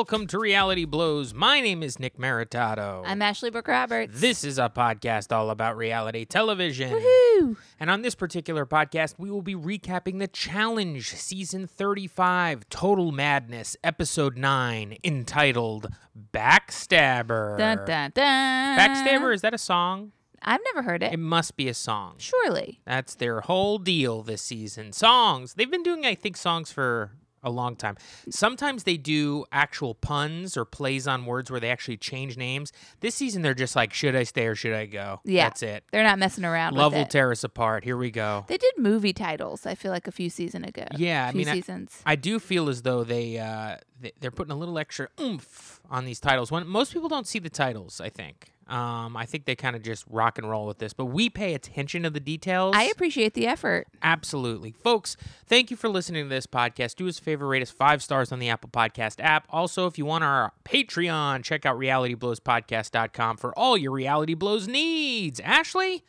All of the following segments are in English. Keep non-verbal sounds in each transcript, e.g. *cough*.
welcome to Reality Blows. My name is Nick Maritato. I'm Ashley Brooke Roberts. This is a podcast all about reality television. Woohoo! And on this particular podcast, we will be recapping the Challenge Season 35 Total Madness Episode 9 entitled Backstabber. Dun, dun, dun. Backstabber, is that a song? I've never heard it. It must be a song. Surely. That's their whole deal this season. Songs. They've been doing, I think, songs for a long time. Sometimes they do actual puns or plays on words where they actually change names. This season, they're just like, should I stay or should I go? Yeah. That's it. They're not messing around Love with will tear us apart. Here we go. they did movie titles, I feel like, a few seasons ago. Yeah, I mean, I- seasons. I do feel as though they, uh, they they're putting a little extra oomph on these titles. When most people don't see the titles, I think. Um, I think they kind of just rock and roll with this, but we pay attention to the details. I appreciate the effort. Absolutely. Folks, thank you for listening to this podcast. Do us a favor, rate us five stars on the Apple Podcast app. Also, if you want our Patreon, check out realityblowspodcast.com for all your Reality Blows needs. Ashley,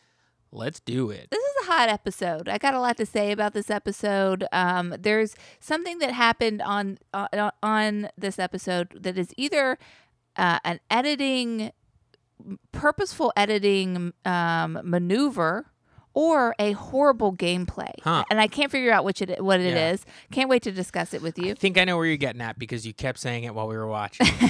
let's do it. This is a hot episode. I got a lot to say about this episode. Um, there's something that happened on uh, on this episode that is either uh, an editing, purposeful editing um, maneuver. Or a horrible gameplay, Huh. and I can't figure out which it what it Yeah. is. Can't wait to discuss it with you. I think I know where you're getting at because you kept saying it while we were watching. *laughs*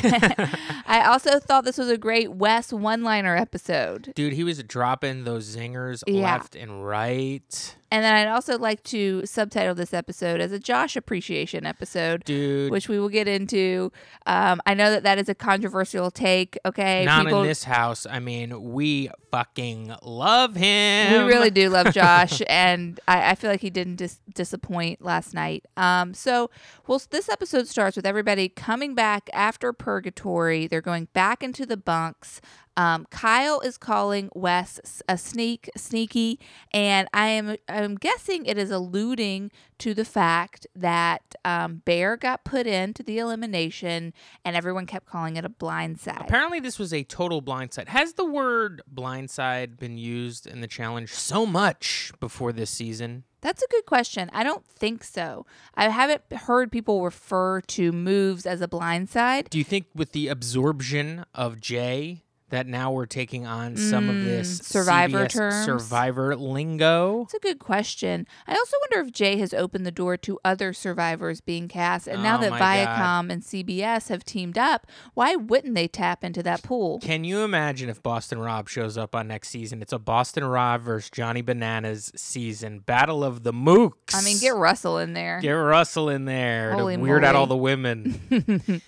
I also thought this was a great Wes one-liner episode. Dude, he was dropping those zingers Yeah. left and right. And then I'd also like to subtitle this episode as a Josh appreciation episode, Dude, which we will get into. Um, I know that that is a controversial take. Okay, not in this house. I mean, we fucking love him. we really do love *laughs* Josh, and I, I feel like he didn't dis- disappoint last night. Um, so, well, this episode starts with everybody coming back after purgatory. They're going back into the bunks. Um, Kyle is calling Wes a sneak, sneaky, and I am I'm guessing it is alluding to the fact that um, Bear got put into the elimination, and everyone kept calling it a blindside. Apparently, this was a total blindside. Has the word blindside been used in the challenge so much before this season? That's a good question. I don't think so. I haven't heard people refer to moves as a blindside. Do you think with the absorption of Jay that now we're taking on some of this Mm, Survivor survivor lingo? It's a good question. I also wonder if Jay has opened the door to other survivors being cast. And now Oh that my Viacom and CBS have teamed up, why wouldn't they tap into that pool? Can you imagine if Boston Rob shows up on next season? It's a Boston Rob versus Johnny Bananas season, Battle of the Mooks. I mean, get Russell in there. get Russell in there Holy to weird out all the women. *laughs*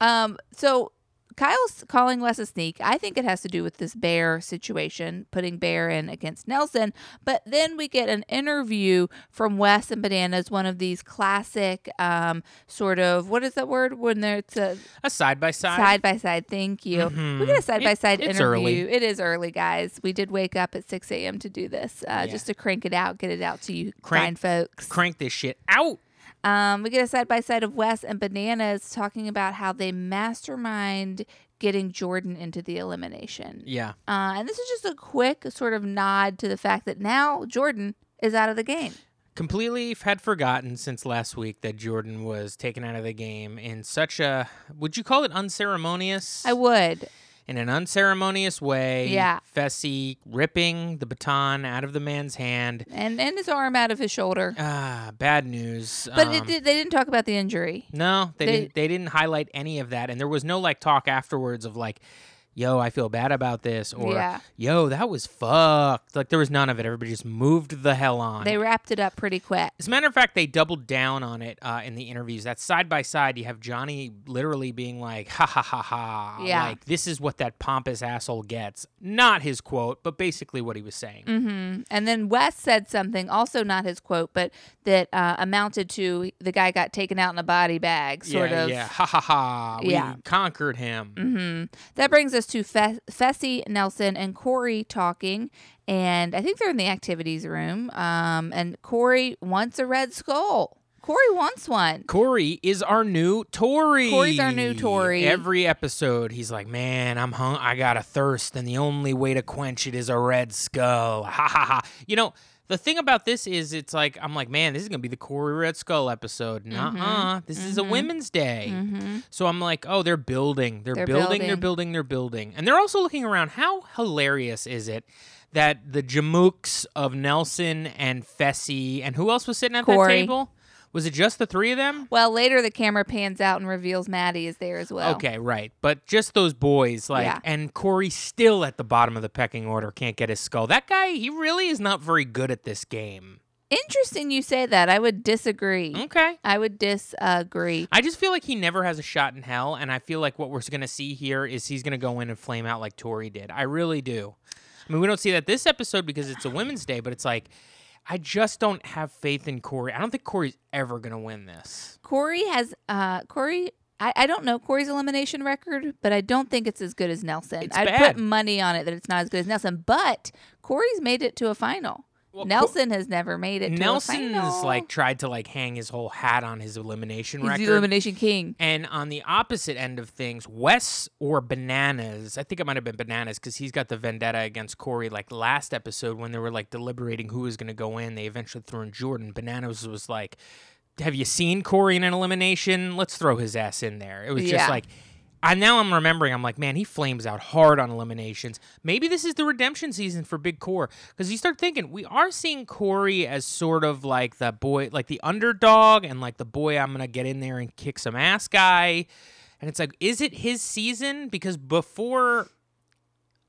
Um, so Kyle's calling Wes a sneak. I think it has to do with this Bear situation, putting Bear in against Nelson. But then we get an interview from Wes and Bananas, one of these classic um, sort of what is that word when there it's a a side by side. side by side. Thank you. We get a side by side Mm-hmm. interview. early. It is early, guys. We did wake up at six a.m. to do this, uh, Yeah. just to crank it out, get it out to you, Crank- fine folks. Crank this shit out. Um, we get a side by side of Wes and Bananas talking about how they mastermind getting Jordan into the elimination. Yeah. Uh, and this is just a quick sort of nod to the fact that now Jordan is out of the game. Completely had forgotten since last week that Jordan was taken out of the game in such a would you call it unceremonious? I would. In an unceremonious way. Yeah. Fessy ripping the baton out of the man's hand. And and his arm out of his shoulder. Ah, bad news. But Um, did, they didn't talk about the injury. No, they, They- didn't. They didn't highlight any of that, and there was no like talk afterwards of like, "Yo, I feel bad about this," or Yeah. "Yo, that was fucked." Like there was none of it. Everybody just moved the hell on. They wrapped it up pretty quick. As a matter of fact, they doubled down on it uh, in the interviews. That side by side, you have Johnny literally being like, "Ha ha ha ha!" Yeah. Like this is what that pompous asshole gets. Not his quote, but basically what he was saying. hmm And then Wes said something, also not his quote, but that uh, amounted to the guy got taken out in a body bag, sort yeah, of. yeah, ha ha ha! We Yeah. conquered him. hmm That brings us to Fe- Fessy, Nelson, and Corey talking. And I think they're in the activities room. Um, and Corey wants a red skull. Corey wants one. Corey is our new Tori. Corey's our new Tori. Every episode, he's like, "Man, I'm hung. I got a thirst, and the only way to quench it is a red skull." *laughs* Ha ha ha! You know, The thing about this is, it's like I'm like, man, this is gonna be the Corey Red Skull episode. Nuh-uh. This is a Women's Day. Mm-hmm. So I'm like, oh, they're building. They're, They're building, They're building. building. They're building. And they're also looking around. How hilarious is it that the Jamooks of Nelson and Fessy and who else was sitting at that table? Was it just the three of them? Well, later the camera pans out and reveals Maddie is there as well. Okay, right. But just those boys, like, Yeah. and Corey still at the bottom of the pecking order, can't get his skull. That guy, he really is not very good at this game. Interesting you say that. I would disagree. Okay. I would disagree. I just feel like he never has a shot in hell, and I feel like what we're going to see here is he's going to go in and flame out like Tori did. I really do. I mean, we don't see that this episode because it's a Women's Day, but it's like, I just don't have faith in Corey. I don't think Corey's ever going to win this. Corey has uh Corey I, I don't know Corey's elimination record, but I don't think it's as good as Nelson. It's I'd bad. put money on it that it's not as good as Nelson, but Corey's made it to a final. Well, Nelson has never made it Nelson's like tried to like hang his whole hat on his elimination He's record. the elimination king. And on the opposite end of things, Wes or Bananas, I think it might have been Bananas because he's got the vendetta against Corey. Like last episode when they were like deliberating who was going to go in, they eventually threw in Jordan. Bananas was like, Have you seen Corey in an elimination? Let's throw his ass in there. It was Yeah. just like, I now I'm remembering. I'm like, man, he flames out hard on eliminations. Maybe this is the redemption season for Big Core because you start thinking we are seeing Corey as sort of like the boy, like the underdog, and like the boy I'm gonna get in there and kick some ass guy. And it's like, is it his season? Because before.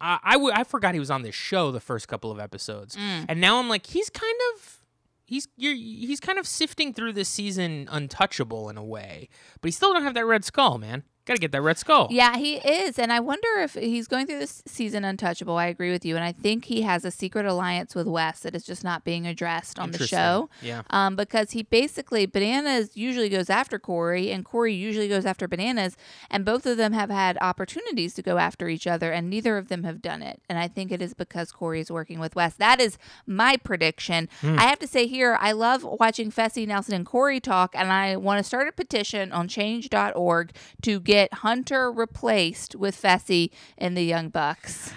I I, w- I forgot he was on this show the first couple of episodes, mm. and now I'm like he's kind of he's you're, he's kind of sifting through this season untouchable in a way, but he still don't have that red skull, man. Got to get that red skull. Yeah, he is. And I wonder if he's going through this season untouchable. I agree with you. And I think he has a secret alliance with Wes that is just not being addressed on the show. Yeah. Um, because he basically, Bananas usually goes after Corey, and Corey usually goes after Bananas. And both of them have had opportunities to go after each other, and neither of them have done it. And I think it is because Corey is working with Wes. That is my prediction. I have to say here, I love watching Fessy, Nelson, and Corey talk, and I want to start a petition on change.org to get Hunter replaced with Fessy in the Young Bucks.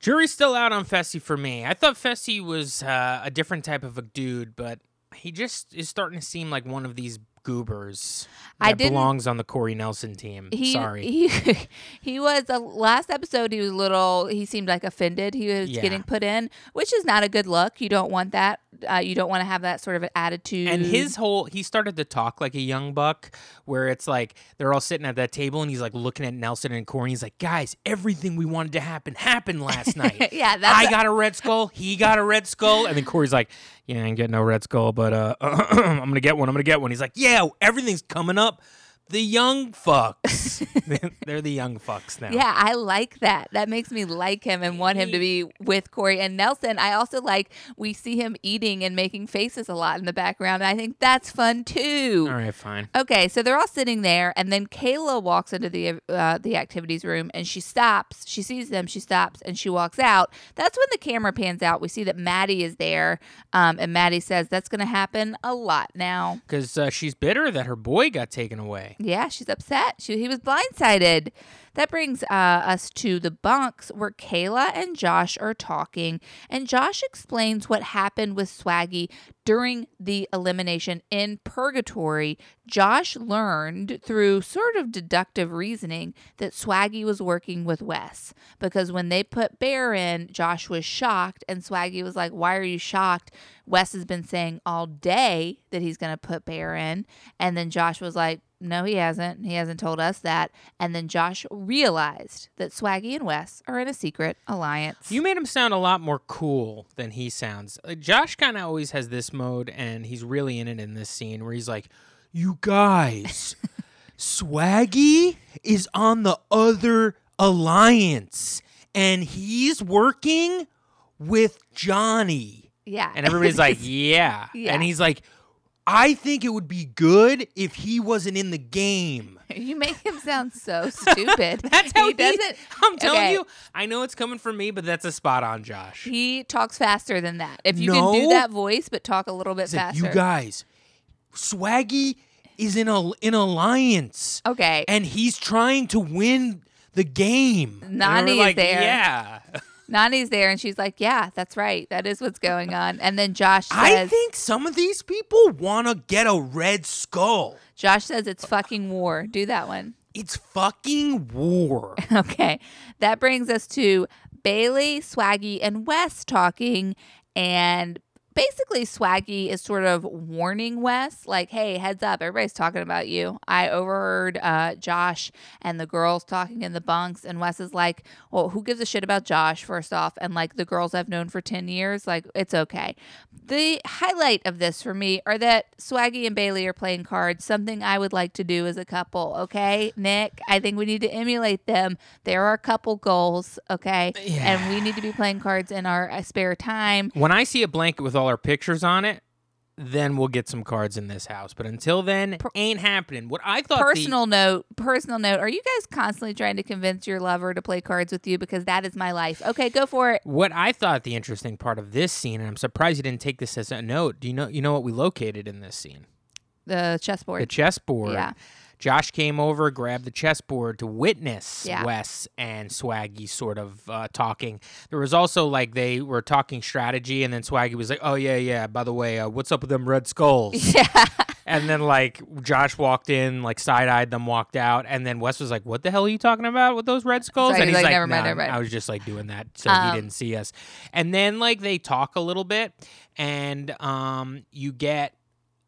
Jury's still out on Fessy for me. I thought Fessy was uh, a different type of a dude, but he just is starting to seem like one of these goobers that I didn't- belongs on the Corey Nelson team. He, Sorry. He *laughs* he was the last episode. He was a little. He seemed like offended. He was Yeah. getting put in, which is not a good look. You don't want that. Uh, you don't want to have that sort of an attitude. and his whole he started to talk like a young buck where it's like they're all sitting at that table and he's like looking at Nelson and Corey. He's like, guys, everything we wanted to happen happened last *laughs* night. yeah, that's I got a red skull. He got a red skull. And then Corey's like, Yeah, I ain't getting no red skull, but uh, *clears throat* I'm gonna get one. I'm gonna get one. He's like, Yeah, everything's coming up. The young fucks. *laughs* *laughs* They're the young fucks now. Yeah, I like that. That makes me like him and want him to be with Corey and Nelson. I also like we see him eating and making faces a lot in the background. And I think that's fun too. All right, fine. Okay, so they're all sitting there, and then Kailah walks into the uh, the activities room, and she stops. She sees them. She stops, and she walks out. That's when the camera pans out. We see that Maddie is there, um, and Maddie says that's going to happen a lot now. Because uh, she's bitter that her boy got taken away. Yeah, she's upset. She, he was blindsided. That brings uh, us to the bunks where Kailah and Josh are talking, and Josh explains what happened with Swaggy during the elimination in Purgatory. Josh learned through sort of deductive reasoning that Swaggy was working with Wes because when they put Bear in, Josh was shocked, and Swaggy was like, Why are you shocked? Wes has been saying all day that he's going to put Bear in. And then Josh was like, no, he hasn't. He hasn't told us that. And then Josh realized that Swaggy and Wes are in a secret alliance. You made him sound a lot more cool than he sounds. Uh, Josh kind of always has this mode, and he's really in it in this scene where he's like, "You guys, *laughs* Swaggy is on the other alliance, and he's working with Johnny." yeah. And everybody's like, "Yeah," *laughs* Yeah. and he's like. I think it would be good if he wasn't in the game. *laughs* you make him sound so *laughs* stupid. That's how he he, doesn't. I'm telling okay. you, I know it's coming from me, but that's a spot on, Josh. He talks faster than that. If you can do that voice, but talk a little bit faster. you guys, Swaggy is in a in alliance, okay. and he's trying to win the game. Nany is like, there. Yeah. *laughs* Nany's there, and she's like, "Yeah, that's right. That is what's going on." And then Josh says, I think some of these people want to get a red skull. "Josh says it's fucking war. Do that one." It's fucking war. *laughs* Okay, that brings us to Bailey, Swaggy, and Wes talking, and basically Swaggy is sort of warning Wes, like, "Hey, heads up! Everybody's talking about you." I overheard uh, Josh and the girls talking in the bunks, and Wes is like, "Well, who gives a shit about Josh?" First off, and like the girls I've known for ten years, like it's okay. The highlight of this for me are that Swaggy and Bailey are playing cards, something I would like to do as a couple. Okay, Nick, I think we need to emulate them. There are couple goals, okay, and we need to be playing cards in our uh, spare time. When I see a blanket with all our pictures on it, then we'll get some cards in this house. But until then, ain't happening. What I thought the- Personal note, personal note. Are you guys constantly trying to convince your lover to play cards with you? Because that is my life. Okay, go for it. What I thought the interesting part of this scene, and I'm surprised you didn't take this as a note. Do you know you know what we located in this scene? The chessboard. The chessboard. Yeah. Josh came over, grabbed the chessboard to witness Yeah. Wes and Swaggy sort of uh, talking. There was also like they were talking strategy, and then Swaggy was like, "Oh yeah, yeah. By the way, uh, what's up with them red skulls?" *laughs* yeah. And then like Josh walked in, like side eyed them, walked out, and then Wes was like, "What the hell are you talking about with those red skulls?" Sorry, and he's he's like, like, "Never mind, "Nah, never mind." I was just like doing that so Um, he didn't see us." And then like they talk a little bit, and um, you get.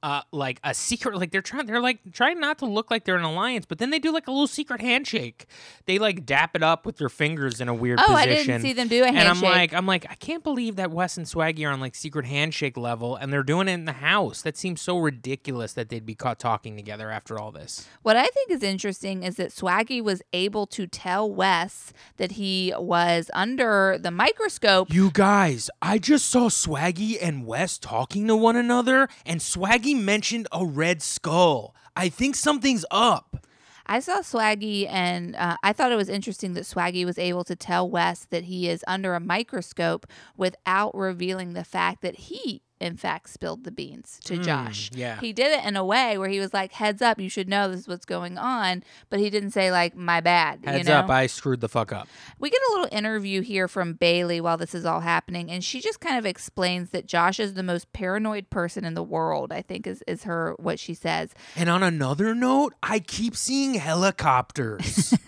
Uh, like a secret, like they're trying, they're like trying not to look like they're an alliance, but then they do like a little secret handshake. They like dap it up with their fingers in a weird Oh, I didn't see them do a handshake And I'm like, I'm like, I can't believe that Wes and Swaggy are on like secret handshake level, and they're doing it in the house. That seems so ridiculous that they'd be caught talking together after all this. What I think is interesting is that Swaggy was able to tell Wes that he was under the microscope. You guys, I just saw Swaggy and Wes talking to one another, and Swaggy mentioned a red skull. I think something's up. I saw Swaggy, and uh, I thought it was interesting that Swaggy was able to tell Wes that he is under a microscope without revealing the fact that he, in fact, spilled the beans to Josh. yeah. He did it in a way where he was like, heads up, you should know this is what's going on. But he didn't say, like, my bad. Heads you know? up, I screwed the fuck up. We get a little interview here from Bailey while this is all happening, and she just kind of explains that Josh is the most paranoid person in the world. I think is is her what she says. And on another note, I keep seeing helicopters. *laughs*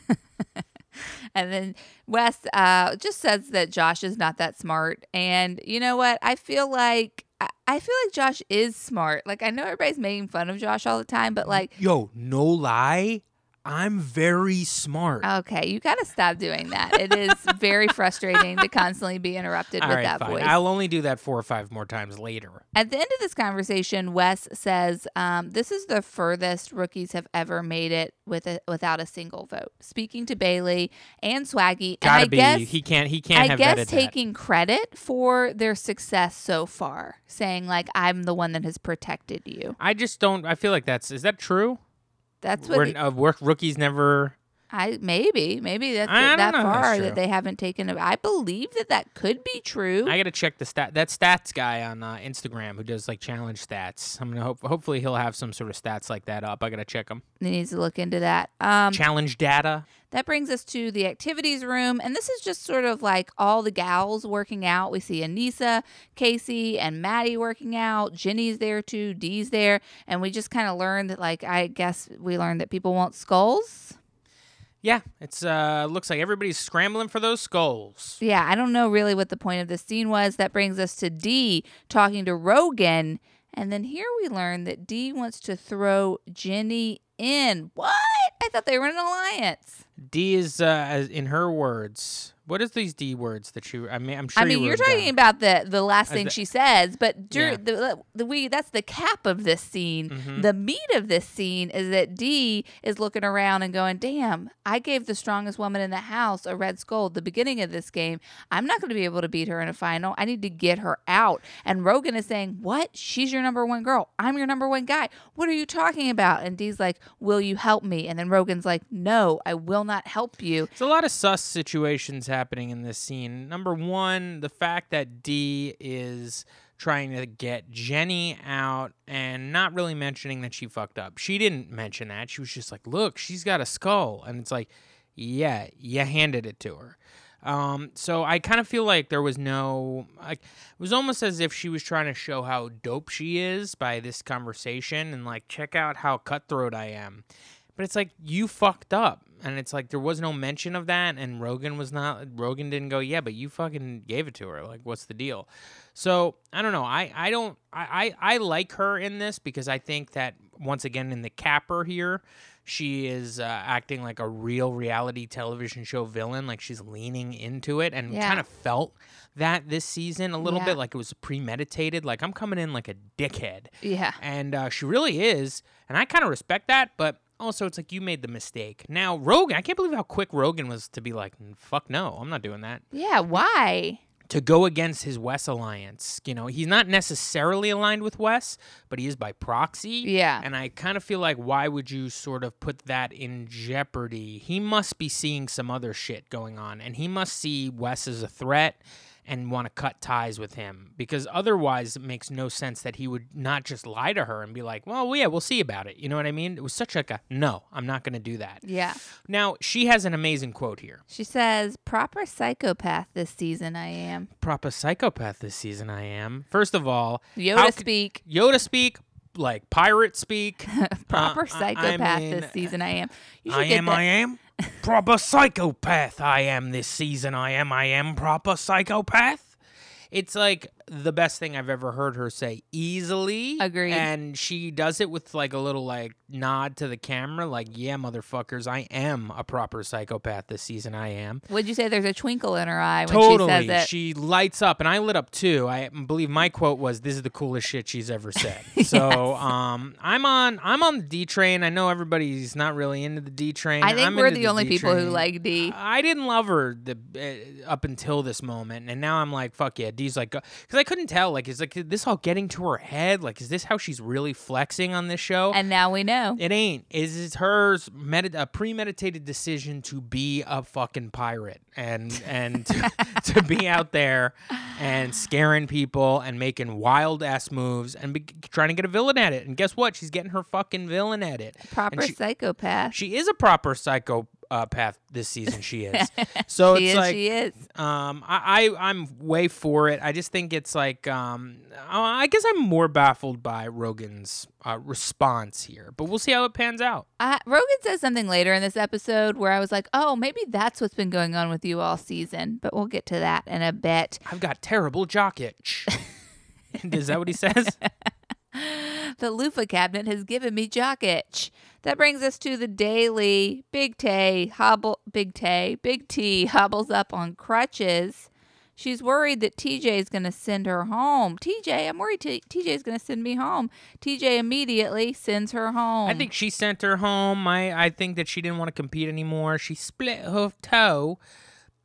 And then Wes uh, just says that Josh is not that smart, and you know what? I feel like I- I feel like Josh is smart. Like I know everybody's making fun of Josh all the time, but like. Yo, no lie, I'm very smart. Okay, you got to stop doing that. It is very frustrating to constantly be interrupted All with right, that fine. voice. I'll only do that four or five more times later. At the end of this conversation, Wes says, um, "This is the furthest rookies have ever made it with a, without a single vote." Speaking to Bailey and Swaggy, Gotta I be. guess he can't. He can't I have guess vetted that. taking credit for their success so far, saying like, "I'm the one that has protected you." I just don't. I feel like that's. Is that true? That's what We're, he- uh, work rookies never. I maybe maybe that's I that if that's far that they haven't taken. A, I believe that that could be true. I gotta check the stat. That stats guy on uh, Instagram who does like challenge stats. I'm gonna hope. Hopefully he'll have some sort of stats like that up. I gotta check them. He needs to look into that. Um, challenge data. That brings us to the activities room, and this is just sort of like all the gals working out. We see Aneesa, Casey, and Maddie working out. Jenny's there too. Dee's there, and we just kind of learned that, like, I guess we learned that people want skulls. Yeah, it's uh looks like everybody's scrambling for those skulls. Yeah, I don't know really what the point of this scene was. That brings us to D talking to Rogan, and then here we learn that D wants to throw Jenny in. What? I thought they were in an alliance. D is uh in her words. What is these D words that you? I mean, I'm sure. I mean, you you're talking down. about the the last Uh, thing the- she says, but dur- Yeah. the, the we that's the cap of this scene. Mhm. The meat of this scene is that D is looking around and going, "Damn, I gave the strongest woman in the house a red skull at the beginning of this game. I'm not going to be able to beat her in a final. I need to get her out." And Rogan is saying, "What? She's your number one girl. I'm your number one guy. What are you talking about?" And D's like, "Will you help me?" And then Rogan's like, "No, I will not help you." There's a lot of sus situations happening in this scene. Number one, the fact that D is trying to get Jenny out and not really mentioning that she fucked up. She didn't mention that. She was just like, look, she's got a skull. And it's like, yeah, you handed it to her. Um, so I kind of feel like there was no like it was almost as if she was trying to show how dope she is by this conversation and like check out how cutthroat I am. But it's like you fucked up. And it's like there was no mention of that and Rogan was not Rogan didn't go, Yeah, but you fucking gave it to her. Like, what's the deal? So I don't know. I, I don't I, I, I like her in this because I think that once again in the capper here, she is uh, acting like a real reality television show villain. Like she's leaning into it and Yeah. kind of felt that this season a little Yeah. bit like it was premeditated. Like I'm coming in like a dickhead Yeah. and uh, she really is, and I kind of respect that. But also, it's like you made the mistake. Now, Rogan, I can't believe how quick Rogan was to be like, "Fuck no, I'm not doing that." Yeah. Why? To go against his Wes alliance, you know, he's not necessarily aligned with Wes, but he is by proxy. Yeah. And I kind of feel like, why would you sort of put that in jeopardy? He must be seeing some other shit going on, and he must see Wes as a threat and want to cut ties with him because otherwise it makes no sense that he would not just lie to her and be like, well, yeah, we'll see about it. You know what I mean? It was such like a no, I'm not going to do that. Yeah. Now, she has an amazing quote here. She says, "Proper psychopath this season. I am Proper psychopath this season, I am. First of all, Yoda could- speak. Yoda speak, like pirate speak. *laughs* Proper Uh, I- I psychopath mean, this season. I am. You should I get am, that. I am. Proper psychopath, I am this season. I am, I am proper psychopath. It's like the best thing I've ever heard her say easily. Agreed. And she does it with like a little like nod to the camera, like, yeah, motherfuckers, I am a proper psychopath this season. I am. Would you say there's a twinkle in her eye when Totally. she says it? She lights up and I lit up too. I believe my quote was this is the coolest shit she's ever said. *laughs* So um I'm on I'm on the D train. I know everybody's not really into the D train. I think I'm we're into the only D people who like D. I didn't love her the uh, up until this moment, and now I'm like, fuck yeah, D's like, because I couldn't tell, like, is like this all getting to her head? Like, is this how she's really flexing on this show? And now we know. it ain't. Is it hers medit- a premeditated decision to be a fucking pirate and and to, *laughs* to be out there and scaring people and making wild ass moves and be, trying to get a villain at it? And guess what? She's getting her fucking villain at it. Proper she- psychopath. she is a proper psychopath this season. She is. *laughs* So she it's is. like she is. um, I, I I'm way for it. I just think it's like um, I guess I'm more baffled by Rogan's uh, response here, but we'll see how it pans out. Uh, Rogan says something later in this episode where I was like, oh, maybe that's what's been going on with you all season. But we'll get to that in a bit. I've got terrible jock itch. *laughs* *laughs* is that what he says? The loofah cabinet has given me jock itch. That brings us to the daily. Big Tay hobble. Big Tay. Big T hobbles up on crutches. She's worried that TJ is going to send her home. TJ, I'm worried t- TJ is going to send me home. TJ immediately sends her home. I think she sent her home. I I think that she didn't want to compete anymore. She split her toe.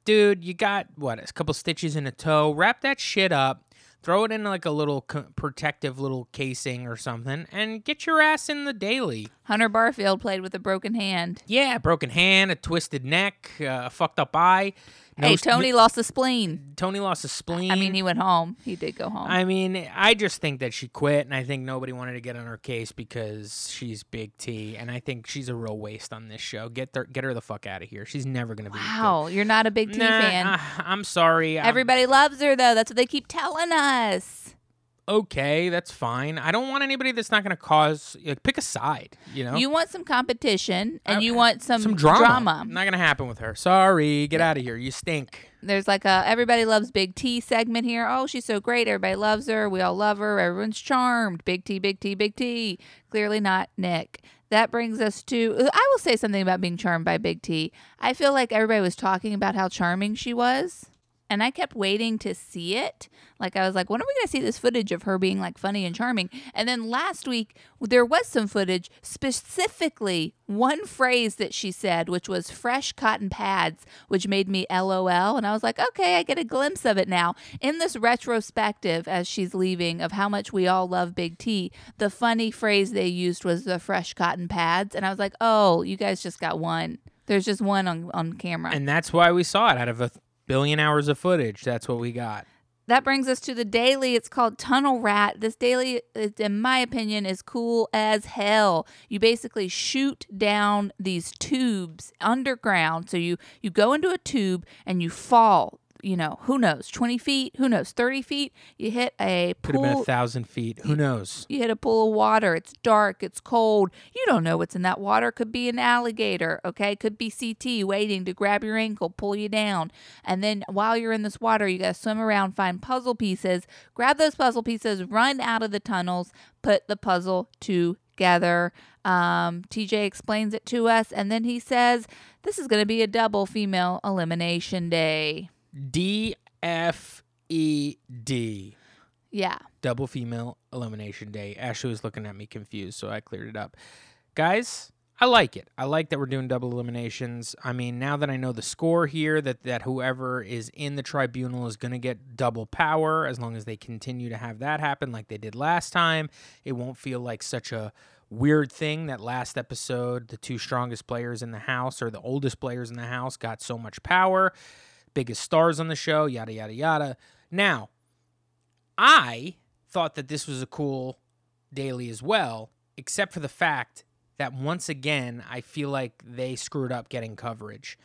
Dude, you got what? A couple stitches in a toe. Wrap that shit up. Throw it in like a little co- protective little casing or something, and get your ass in the daily. Hunter Barfield played with a broken hand. Yeah, broken hand, a twisted neck, uh, a fucked up eye. No hey, Tony lost a spleen. Tony lost a spleen. I mean, he went home. He did go home. I mean, I just think that she quit, and I think nobody wanted to get on her case because she's Big T, and I think she's a real waste on this show. Get her, get her the fuck out of here. She's never gonna be. good. wow, you're not a big T Nah, fan. uh, I'm sorry. I'm- Everybody loves her though. That's what they keep telling us. Okay, that's fine. I don't want anybody that's not gonna cause. Like, pick a side. You know. You want some competition and I- you want some, some drama. Not gonna happen with her. Sorry. Get out of here. You stink. There's like a everybody loves Big T segment here. Oh, she's so great. Everybody loves her. We all love her. Everyone's charmed. Big T, Big T, Big T. Clearly not Nick. That brings us to I will say something about being charmed by Big T. I feel like everybody was talking about how charming she was. And I kept waiting to see it. Like I was like, when are we going to see this footage of her being like funny and charming? And then last week there was some footage, specifically one phrase that she said, which was fresh cotton pads, which made me LOL. And I was like, okay, I get a glimpse of it now. In this retrospective, as she's leaving, of how much we all love Big T, the funny phrase they used was the fresh cotton pads. And I was like, oh, you guys just got one. There's just one on, on camera. And that's why we saw it out of a billion hours of footage. That's what we got. that brings us to the daily. It's called Tunnel Rat. This daily, in my opinion, is cool as hell. You basically shoot down these tubes underground. So you you go into a tube and you fall you know, who knows, 20 feet, who knows, 30 feet. You hit a pool. Could have been a thousand feet. Who knows? You hit a pool of water. It's dark. It's cold. You don't know what's in that water. Could be an alligator. Okay. Could be CT waiting to grab your ankle, pull you down. And then while you're in this water, you got to swim around, find puzzle pieces, grab those puzzle pieces, run out of the tunnels, put the puzzle together. Um, TJ explains it to us. And then he says, This is going to be a double female elimination day. D F E D. Yeah. Double female elimination day. Ashley was looking at me confused, so I cleared it up. Guys, I like it. I like that we're doing double eliminations. I mean, now that I know the score here, that that whoever is in the tribunal is going to get double power as long as they continue to have that happen like they did last time. It won't feel like such a weird thing that last episode the two strongest players in the house or the oldest players in the house got so much power, biggest stars on the show, yada yada yada. Now, I thought that this was a cool daily as well, except for the fact that once again, I feel like they screwed up getting coverage.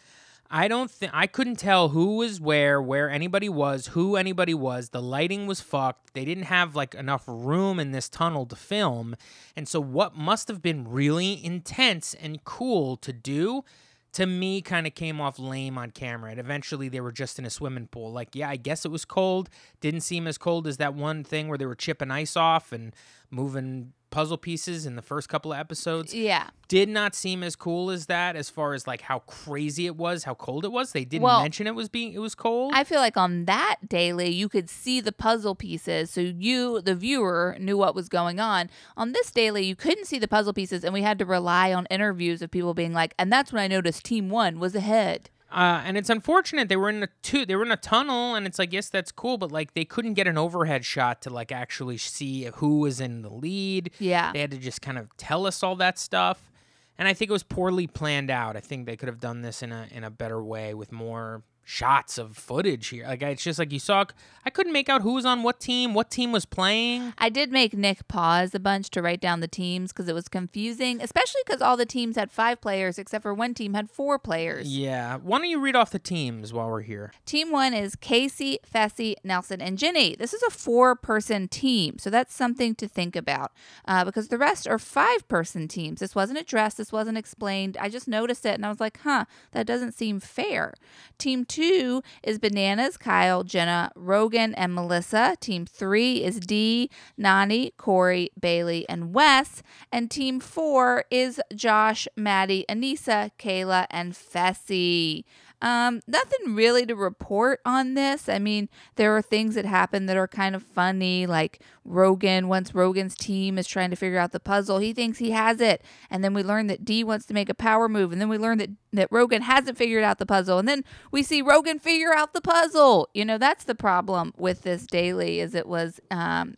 I don't think I couldn't tell who was where, where anybody was, who anybody was. The lighting was fucked. They didn't have like enough room in this tunnel to film. And so what must have been really intense and cool to do to me kind of came off lame on camera. And eventually they were just in a swimming pool. Like, yeah, I guess it was cold. Didn't seem as cold as that one thing where they were chipping ice off and moving puzzle pieces in the first couple of episodes. Yeah. Did not seem as cool as that as far as like how crazy it was, how cold it was. They didn't Well, mention it was being it was cold. I feel like on that daily, you could see the puzzle pieces. So you, the viewer, knew what was going on. On this daily, you couldn't see the puzzle pieces, and we had to rely on interviews of people being like, and that's when I noticed team one was ahead. Uh, and it's unfortunate they were in a two they were in a tunnel and it's like yes that's cool but like they couldn't get an overhead shot to like actually see who was in the lead. Yeah. they had to just kind of tell us all that stuff. And i think it was poorly planned out. I think they could have done this in a in a better way with more shots of footage here like it's just like you saw i couldn't make out who was on what team what team was playing I did make Nick pause a bunch to write down the teams because it was confusing, especially because all the teams had five players, except for one team had four players. yeah why don't you read off the teams while we're here Team one is Casey, Fessy, Nelson, and Jenny. This is a four person team, so that's something to think about uh, because the rest are five person teams. This wasn't addressed, this wasn't explained. I just noticed it and I was like, huh, that doesn't seem fair. Team two is Bananas, Kyle, Jenna, Rogan, and Melissa. Team three is Dee, Nany, Corey, Bailey, and Wes. And team four is Josh, Maddie, Aneesa, Kailah, and Fessy. Um, nothing really to report on this. I mean, there are things that happen that are kind of funny, like Rogan. Once Rogan's team is trying to figure out the puzzle, he thinks he has it, and then we learn that D wants to make a power move, and then we learn that that Rogan hasn't figured out the puzzle, and then we see Rogan figure out the puzzle. You know, that's the problem with this daily, is it was, um,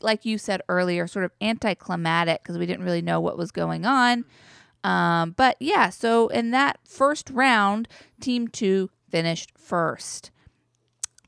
like you said earlier, sort of anticlimactic because we didn't really know what was going on. Um, but yeah, so in that first round, team two finished first.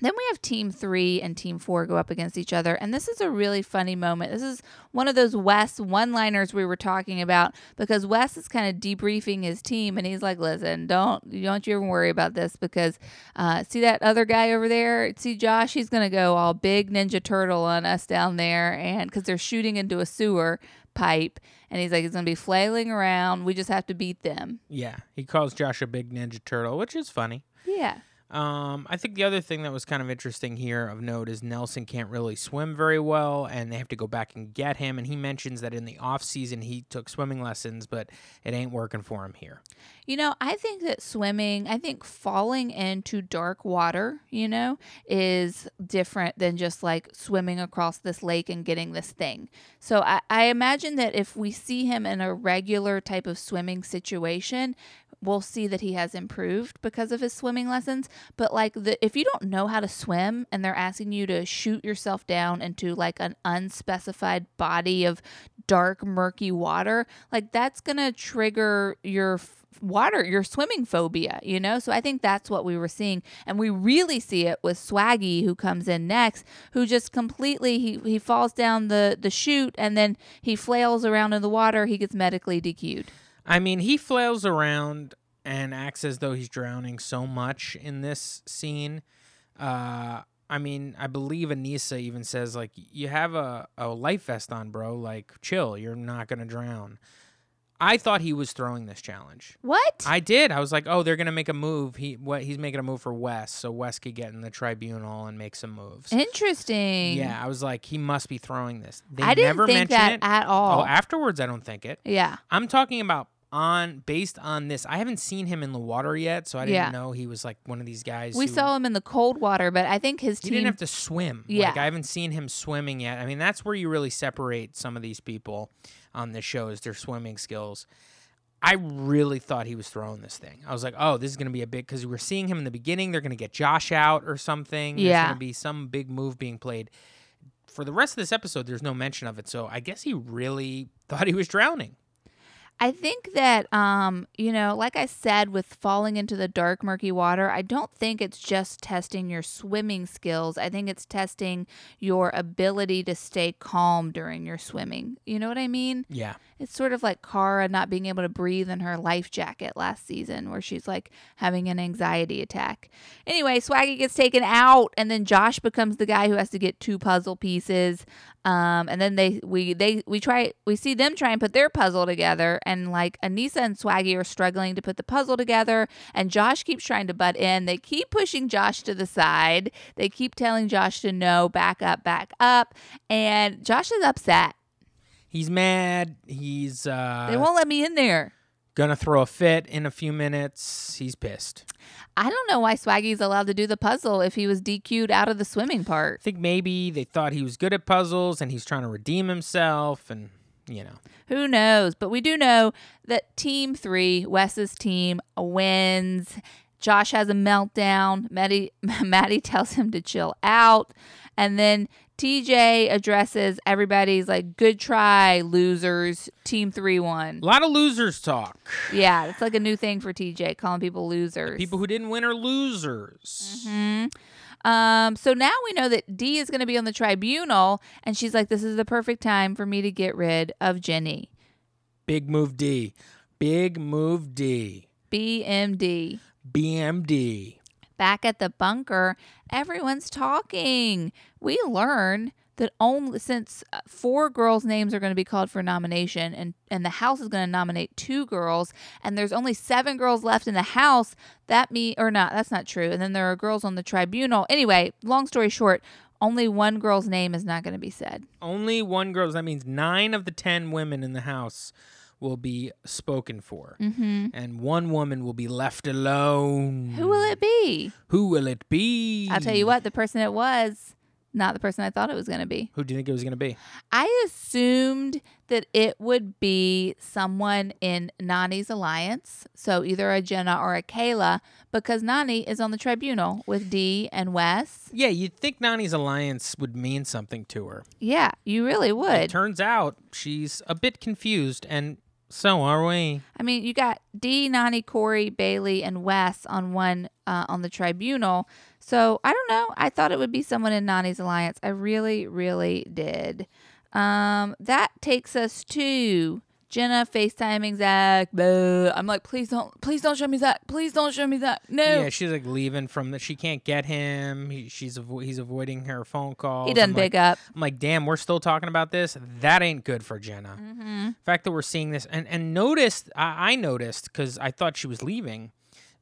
Then we have team three and team four go up against each other. And this is a really funny moment. This is one of those Wes one liners we were talking about because Wes is kind of debriefing his team and he's like, listen, don't, don't you ever worry about this because uh, see that other guy over there? See Josh? He's going to go all big Ninja Turtle on us down there. And because they're shooting into a sewer pipe. And he's like, he's going to be flailing around. We just have to beat them. yeah he calls josh a big ninja turtle which is funny Yeah. Um, I think the other thing that was kind of interesting here of note is Nelson can't really swim very well, and they have to go back and get him. And he mentions that in the off season he took swimming lessons, but it ain't working for him here. You know, I think that swimming, I think falling into dark water, you know, is different than just like swimming across this lake and getting this thing. So I, I imagine that if we see him in a regular type of swimming situation, we'll see that he has improved because of his swimming lessons. But like the if you don't know how to swim and they're asking you to shoot yourself down into like an unspecified body of dark murky water, like that's going to trigger your f- water, your swimming phobia, you know? So I think that's what we were seeing. And we really see it with Swaggy who comes in next, who just completely he, he falls down the, the chute and then he flails around in the water, he gets medically DQ'd. I mean, he flails around and acts as though he's drowning so much in this scene. Uh, I mean, I believe Aneesa even says like, "You have a, a life vest on, bro. Like, chill. You're not gonna drown." I thought he was throwing this challenge. What? I did. I was like, "Oh, they're gonna make a move. He what? He's making a move for Wes, so Wes could get in the tribunal and make some moves." Interesting. Yeah, I was like, he must be throwing this. They I didn't never think mention that it. at all. Oh, afterwards, I don't think it. yeah. I'm talking about on based on this. I haven't seen him in the water yet, so I didn't Yeah. know he was like one of these guys. We who- saw him in the cold water, but I think his team He team didn't have to swim. Yeah. Like I haven't seen him swimming yet. I mean, that's where you really separate some of these people on this show is their swimming skills. I really thought he was throwing this thing. I was like, oh, this is going to be a big because we were seeing him in the beginning. They're going to get Josh out or something. There's Yeah. going to be some big move being played. For the rest of this episode, there's no mention of it. So I guess he really *laughs* thought he was drowning. I think that, um, you know, like I said, with falling into the dark, murky water, I don't think it's just testing your swimming skills. I think it's testing your ability to stay calm during your swimming. You know what I mean? Yeah. It's sort of like Kara not being able to breathe in her life jacket last season, where she's like having an anxiety attack. Anyway, Swaggy gets taken out, and then Josh becomes the guy who has to get two puzzle pieces. Um, and then they we they we try we see them try and put their puzzle together, and like Aneesa and Swaggy are struggling to put the puzzle together, and Josh keeps trying to butt in. They keep pushing Josh to the side. They keep telling Josh to no, back up, back up, and Josh is upset. He's mad. He's uh, They won't let me in there. gonna throw a fit in a few minutes. He's pissed. I don't know why Swaggy's allowed to do the puzzle if he was DQ'd out of the swimming part. I think maybe they thought he was good at puzzles and he's trying to redeem himself and you know. Who knows? But we do know that Team Three, Wes's team, wins. Josh has a meltdown. Maddie, *laughs* Maddie tells him to chill out. And then TJ addresses everybody's like, good try, losers. Team Three won. A lot of losers talk. Yeah, it's like a new thing for TJ, calling people losers. People who didn't win are losers. hmm Um, so now we know that Dee is going to be on the tribunal, and she's like, "This is the perfect time for me to get rid of Jenny." Big move D. Big move D. BMD. BMD. Back at the bunker, everyone's talking. We learn that only since uh, four girls' names are going to be called for nomination, and and the house is going to nominate two girls, and there's only seven girls left in the house. That me or not? That's not true. And then there are girls on the tribunal. Anyway, long story short, only one girl's name is not going to be said. Only one girl. That means nine of the ten women in the house will be spoken for. Mm-hmm. And one woman will be left alone. Who will it be? Who will it be? I'll tell you what, the person it was, not the person I thought it was going to be. Who do you think it was going to be? I assumed that it would be someone in Nany's alliance, so either a Jenna or a Kailah, because Nany is on the tribunal with Dee and Wes. Yeah, you'd think Nany's alliance would mean something to her. Yeah, you really It would. turns out she's a bit confused, and so are we. I mean, you got Dee, Nany, Corey, Bailey, and Wes on one uh, on the tribunal. So I don't know. I thought it would be someone in Nani's alliance. I really, really did. Um, that takes us to Jenna FaceTiming Zach. Blah. I'm like, please don't, please don't show me Zach. Please don't show me Zach. No. Yeah, she's like leaving from the. She can't get him. He, she's avo- he's avoiding her phone calls. he doesn't I'm pick like, up. I'm like, damn, we're still talking about this. That ain't good for Jenna. Mm-hmm. The fact that we're seeing this and and noticed, I, I noticed because I thought she was leaving.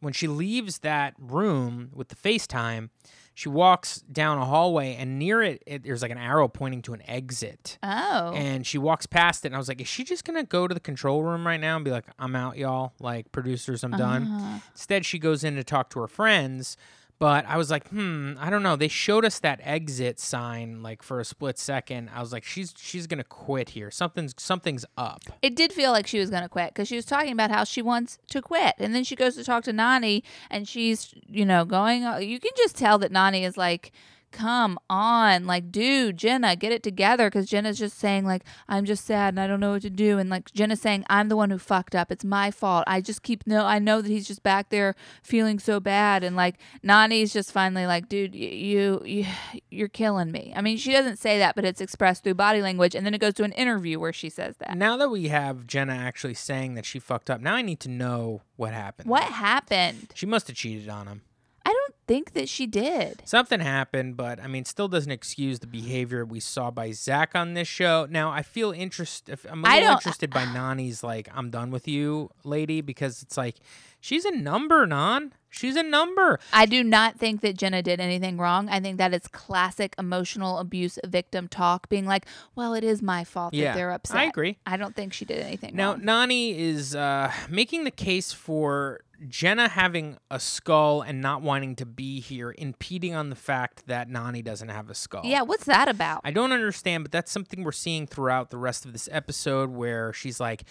When she leaves that room with the FaceTime, she walks down a hallway and near it, it there's like an arrow pointing to an exit. Oh. And she walks past it, and I was like, "Is she just gonna go to the control room right now and be like, I'm out, y'all. Like, producers, I'm done." Uh-huh. Instead, she goes in to talk to her friends. But I was like, hmm, I don't know. They showed us that exit sign like for a split second. I was like, she's she's gonna quit here. Something's something's up. It did feel like she was to quit because she was talking about how she wants to quit. And then she goes to talk to Nany and she's, you know, going, uh, you can just tell that Nany is like come on. Like, dude, Jenna, get it together. Because Jenna's just saying, like, I'm just sad and I don't know what to do. And like, Jenna's saying, I'm the one who fucked up. It's my fault. I just keep, no, I know that he's just back there feeling so bad. And like, nany's just finally like, dude, you, you, you're killing me. I mean, she doesn't say that, but it's expressed through body language. And then it goes to an interview where she says that. Now that we have Jenna actually saying that she fucked up, now I need to know what happened. What happened? She must have cheated on him. I don't think that she did. Something happened, but I mean, still doesn't excuse the behavior we saw by Zach on this show. Now, I feel interested. I'm a little interested by Nany's like, "I'm done with you, lady," because it's like she's a number, Nan. She's a number. I do not think that Jenna did anything wrong. I think that it's classic emotional abuse victim talk, being like, "Well, it is my fault Yeah, that they're upset." I agree. I don't think she did anything Now, wrong. Nany is uh, making the case for Jenna having a skull and not wanting to be here, impeding on the fact that Nany doesn't have a skull. Yeah, what's that about? I don't understand, but that's something we're seeing throughout the rest of this episode where she's like,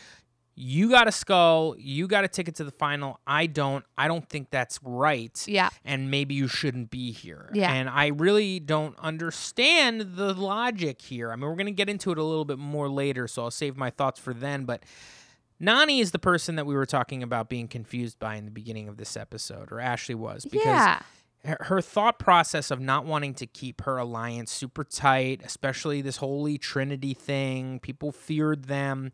You got a skull, you got a ticket to the final. I don't. I don't think that's right. yeah, And maybe you shouldn't be here. Yeah. And I really don't understand the logic here. I mean, we're going to get into it a little bit more later, so I'll save my thoughts for then. But Nany is the person that we were talking about being confused by in the beginning of this episode, or Ashley was. Because yeah, her her thought process of not wanting to keep her alliance super tight, especially this holy trinity thing, people feared them.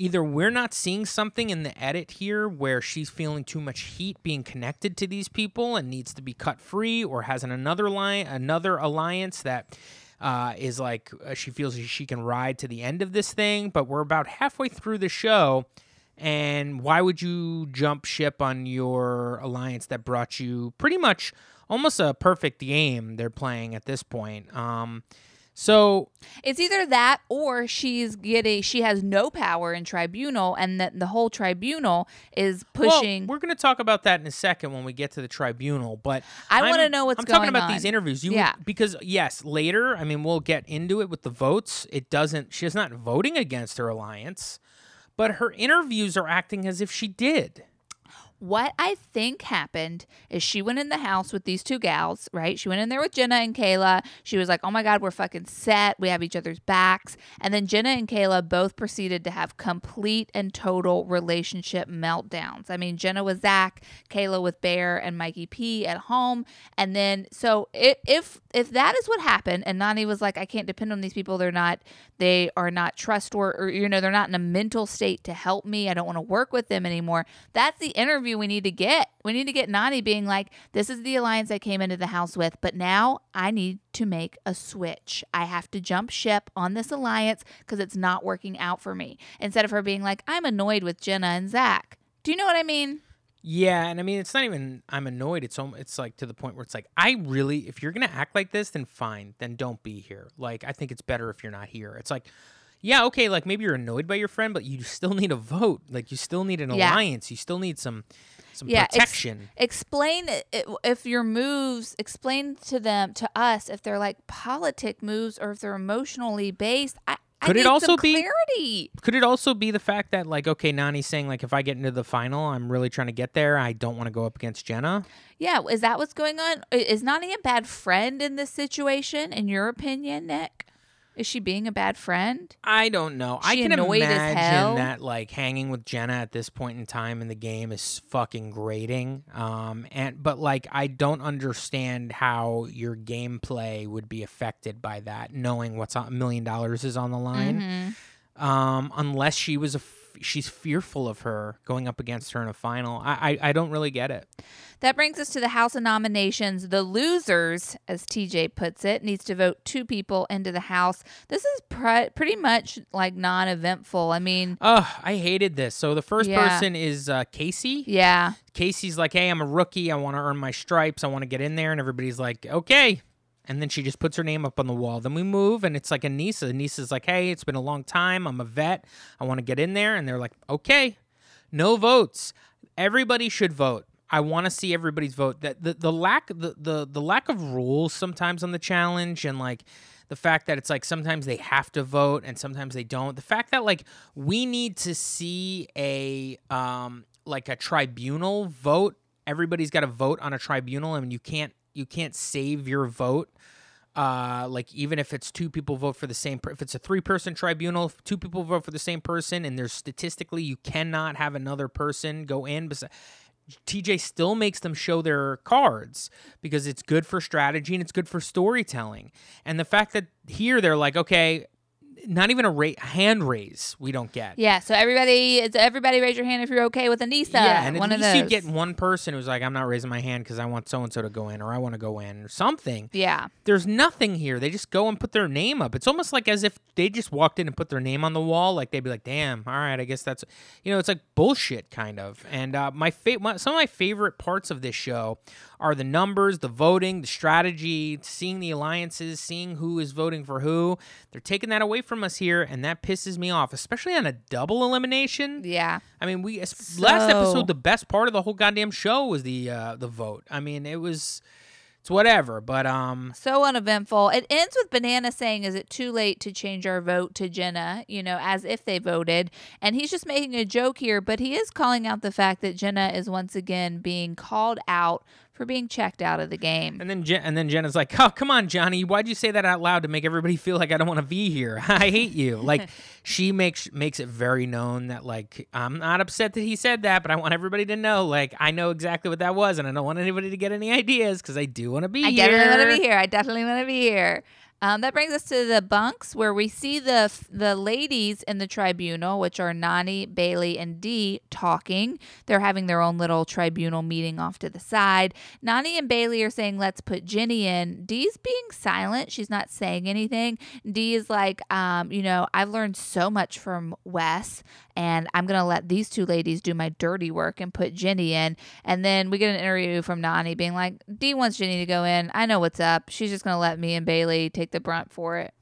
Either we're not seeing something in the edit here where she's feeling too much heat being connected to these people and needs to be cut free, or has an another line, another alliance that uh, is like uh, she feels she can ride to the end of this thing. But we're about halfway through the show, and why would you jump ship on your alliance that brought you pretty much almost a perfect game they're playing at this point? Um, so it's either that or she's getting she has no power in tribunal, and that the whole tribunal is pushing. Well, we're going to talk about that in a second when we get to the tribunal. But I I'm- wanna know what's I'm talking about these interviews. You Yeah. because yes, later. I mean, we'll get into it with the votes. It doesn't. She's not voting against her alliance, but her interviews are acting as if she did. What I think happened is she went in the house with these two gals, right? She went in there with Jenna and Kailah. She was like, oh my God, we're fucking set. We have each other's backs. And then Jenna and Kailah both proceeded to have complete and total relationship meltdowns. I mean, Jenna with Zach, Kailah with Bear and Mikey P at home. And then, so if if that is what happened, and Nany was like, I can't depend on these people. They're not, they are not trustworthy, or, you know, they're not in a mental state to help me. I don't want to work with them anymore. That's the interview we need to get. We need to get Nany being like, this is the alliance I came into the house with, but now I need to make a switch. I have to jump ship on this alliance because it's not working out for me. Instead of her being like, I'm annoyed with Jenna and Zach. Do you know what I mean? Yeah, and I mean, it's not even. I'm annoyed. It's almost, It's like to the point where it's like, I really, if you're gonna act like this, then fine, then don't be here. Like, I think it's better if you're not here. It's like, yeah, okay, like maybe you're annoyed by your friend, but you still need a vote. Like, you still need an Yeah. alliance. You still need some, some Yeah, ex- protection. explain i- i- if your moves explain to them to us if they're like politic moves or if they're emotionally based i I Could it also be- clarity Could it also be the fact that, like, okay, Nany's saying, like, if I get into the final, I'm really trying to get there. I don't want to go up against Jenna. yeah is that what's going on is nany a bad friend in this situation in your opinion nick is she being a bad friend I don't know. I She can annoyed as imagine hell. that like hanging with Jenna at this point in time in the game is fucking grating. Um, and but like I don't understand how your gameplay would be affected by that, knowing what's on a million dollars is on the line. Mhm. Um, unless she was a she's fearful of her going up against her in a final. I I, I don't really get it. that brings us to the house of nominations the losers as tj puts it needs to vote two people into the house this is pre- pretty much like non-eventful i mean Ugh, I hated this. So the first Yeah. person is uh, Kaycee. yeah Kaycee's like, "Hey, I'm a rookie. I want to earn my stripes. I want to get in there." And everybody's like, "Okay." And then she just puts her name up on the wall. Then we move, and it's like Aneesa. Aneesa's like, "Hey, it's been a long time. I'm a vet. I want to get in there." And they're like, "Okay." No votes. Everybody should vote. I want to see everybody's vote. That the, the lack the, the the lack of rules sometimes on the challenge and like the fact that it's like sometimes they have to vote and sometimes they don't. The fact that like we need to see a um like a tribunal vote. Everybody's got to vote on a tribunal and you can't you can't save your vote Uh, like even if it's two people vote for the same, per- if it's a three-person tribunal, two people vote for the same person, and there's statistically you cannot have another person go in. Besi- TJ still makes them show their cards because it's good for strategy and it's good for storytelling. And the fact that here they're like, okay, not even a ra- hand raise we don't get. Yeah, so everybody, it's everybody raise your hand if you're okay with Aneesa. Yeah, and one at least you get one person who's like, I'm not raising my hand because I want so and so to go in or I want to go in or something. yeah, There's nothing here. They just go and put their name up. It's almost like as if they just walked in and put their name on the wall. Like they'd be like, "Damn, all right, I guess that's," you know, it's like bullshit kind of. And uh, my, fa- my some of my favorite parts of this show are the numbers, the voting, the strategy, seeing the alliances, seeing who is voting for who. They're taking that away from us here, and that pisses me off, especially on a double elimination. yeah. I mean, we es- last episode, the best part of the whole goddamn show was the uh, the vote. I mean, it was it's whatever, but um, So uneventful. It ends with Banana saying, Is it too late to change our vote to Jenna? You know, as if they voted. And he's just making a joke here, but he is calling out the fact that Jenna is once again being called out for being checked out of the game. and then Jen- and then Jenna's like, "Oh, come on, Johnny, why'd you say that out loud to make everybody feel like I don't want to be here? *laughs* I hate you." Like *laughs* she makes makes it very known that like I'm not upset that he said that, but I want everybody to know like I know exactly what that was, and I don't want anybody to get any ideas because I do want to be I here. definitely want to be here. I definitely want to be here. Um, that brings us to the bunks where we see the the ladies in the tribunal, which are Nany, Bayleigh, and Dee, talking. They're having their own little tribunal meeting off to the side. Nany and Bayleigh are saying, "Let's put Jenny in." Dee's being silent; she's not saying anything. Dee is like, um, "You know, I've learned so much from Wes, and I'm gonna let these two ladies do my dirty work and put Jenny in." And then we get an interview from Nany being like, Dee wants Jenny to go in. I know what's up. She's just to let me and Bayleigh take the brunt for it.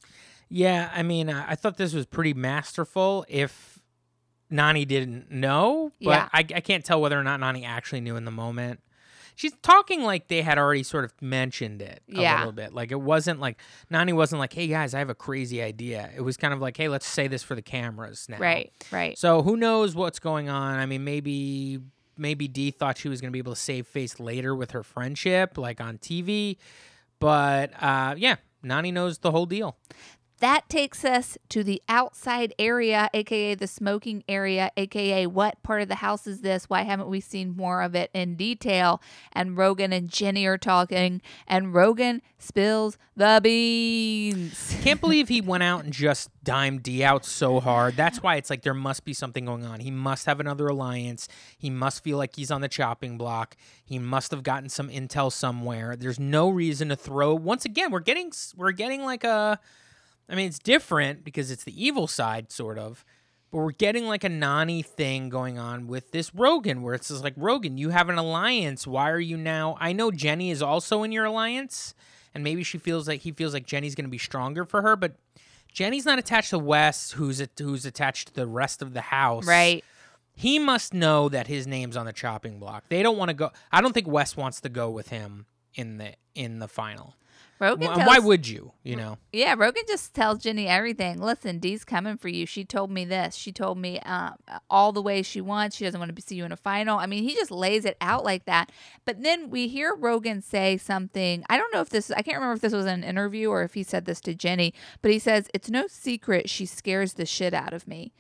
Yeah, I mean, I I thought this was pretty masterful. If Nany didn't know, but Yeah. I, I can't tell whether or not Nany actually knew in the moment. She's talking like they had already sort of mentioned it a Yeah. little bit. Like it wasn't like Nany wasn't like, "Hey guys, I have a crazy idea." It was kind of like, "Hey, let's say this for the cameras now." Right, right. So who knows what's going on? I mean, maybe maybe Dee thought she was going to be able to save face later with her friendship, like on TV. But uh, yeah, Nany knows the whole deal. That takes us to the outside area, aka the smoking area, aka what part of the house is this? Why haven't we seen more of it in detail? And Rogan and Jenny are talking, and Rogan spills the beans. *laughs* Can't believe he went out and just dimed D out so hard. That's why it's like there must be something going on. He must have another alliance. He must feel like he's on the chopping block. He must have gotten some intel somewhere. There's no reason to throw. Once again, we're getting we're getting like a. I mean, it's different because it's the evil side, sort of. But we're getting like a Nany thing going on with this Rogan, where it's just like Rogan, you have an alliance. Why are you now? I know Jenny is also in your alliance, and maybe she feels like he feels like Jenny's going to be stronger for her, but Jenny's not attached to Wes, who's a, who's attached to the rest of the house. Right. He must know that his name's on the chopping block. They don't want to go. I don't think Wes wants to go with him in the in the final. Rogan Why, tells, why would you? You know. Yeah, Rogan just tells Jenny everything. Listen, Dee's coming for you. She told me this. She told me uh, all the ways she wants. She doesn't want to see you in a final. I mean, he just lays it out like that. But then we hear Rogan say something. I don't know if this, I can't remember if this was an interview or if he said this to Jenny, but he says, It's no secret she scares the shit out of me,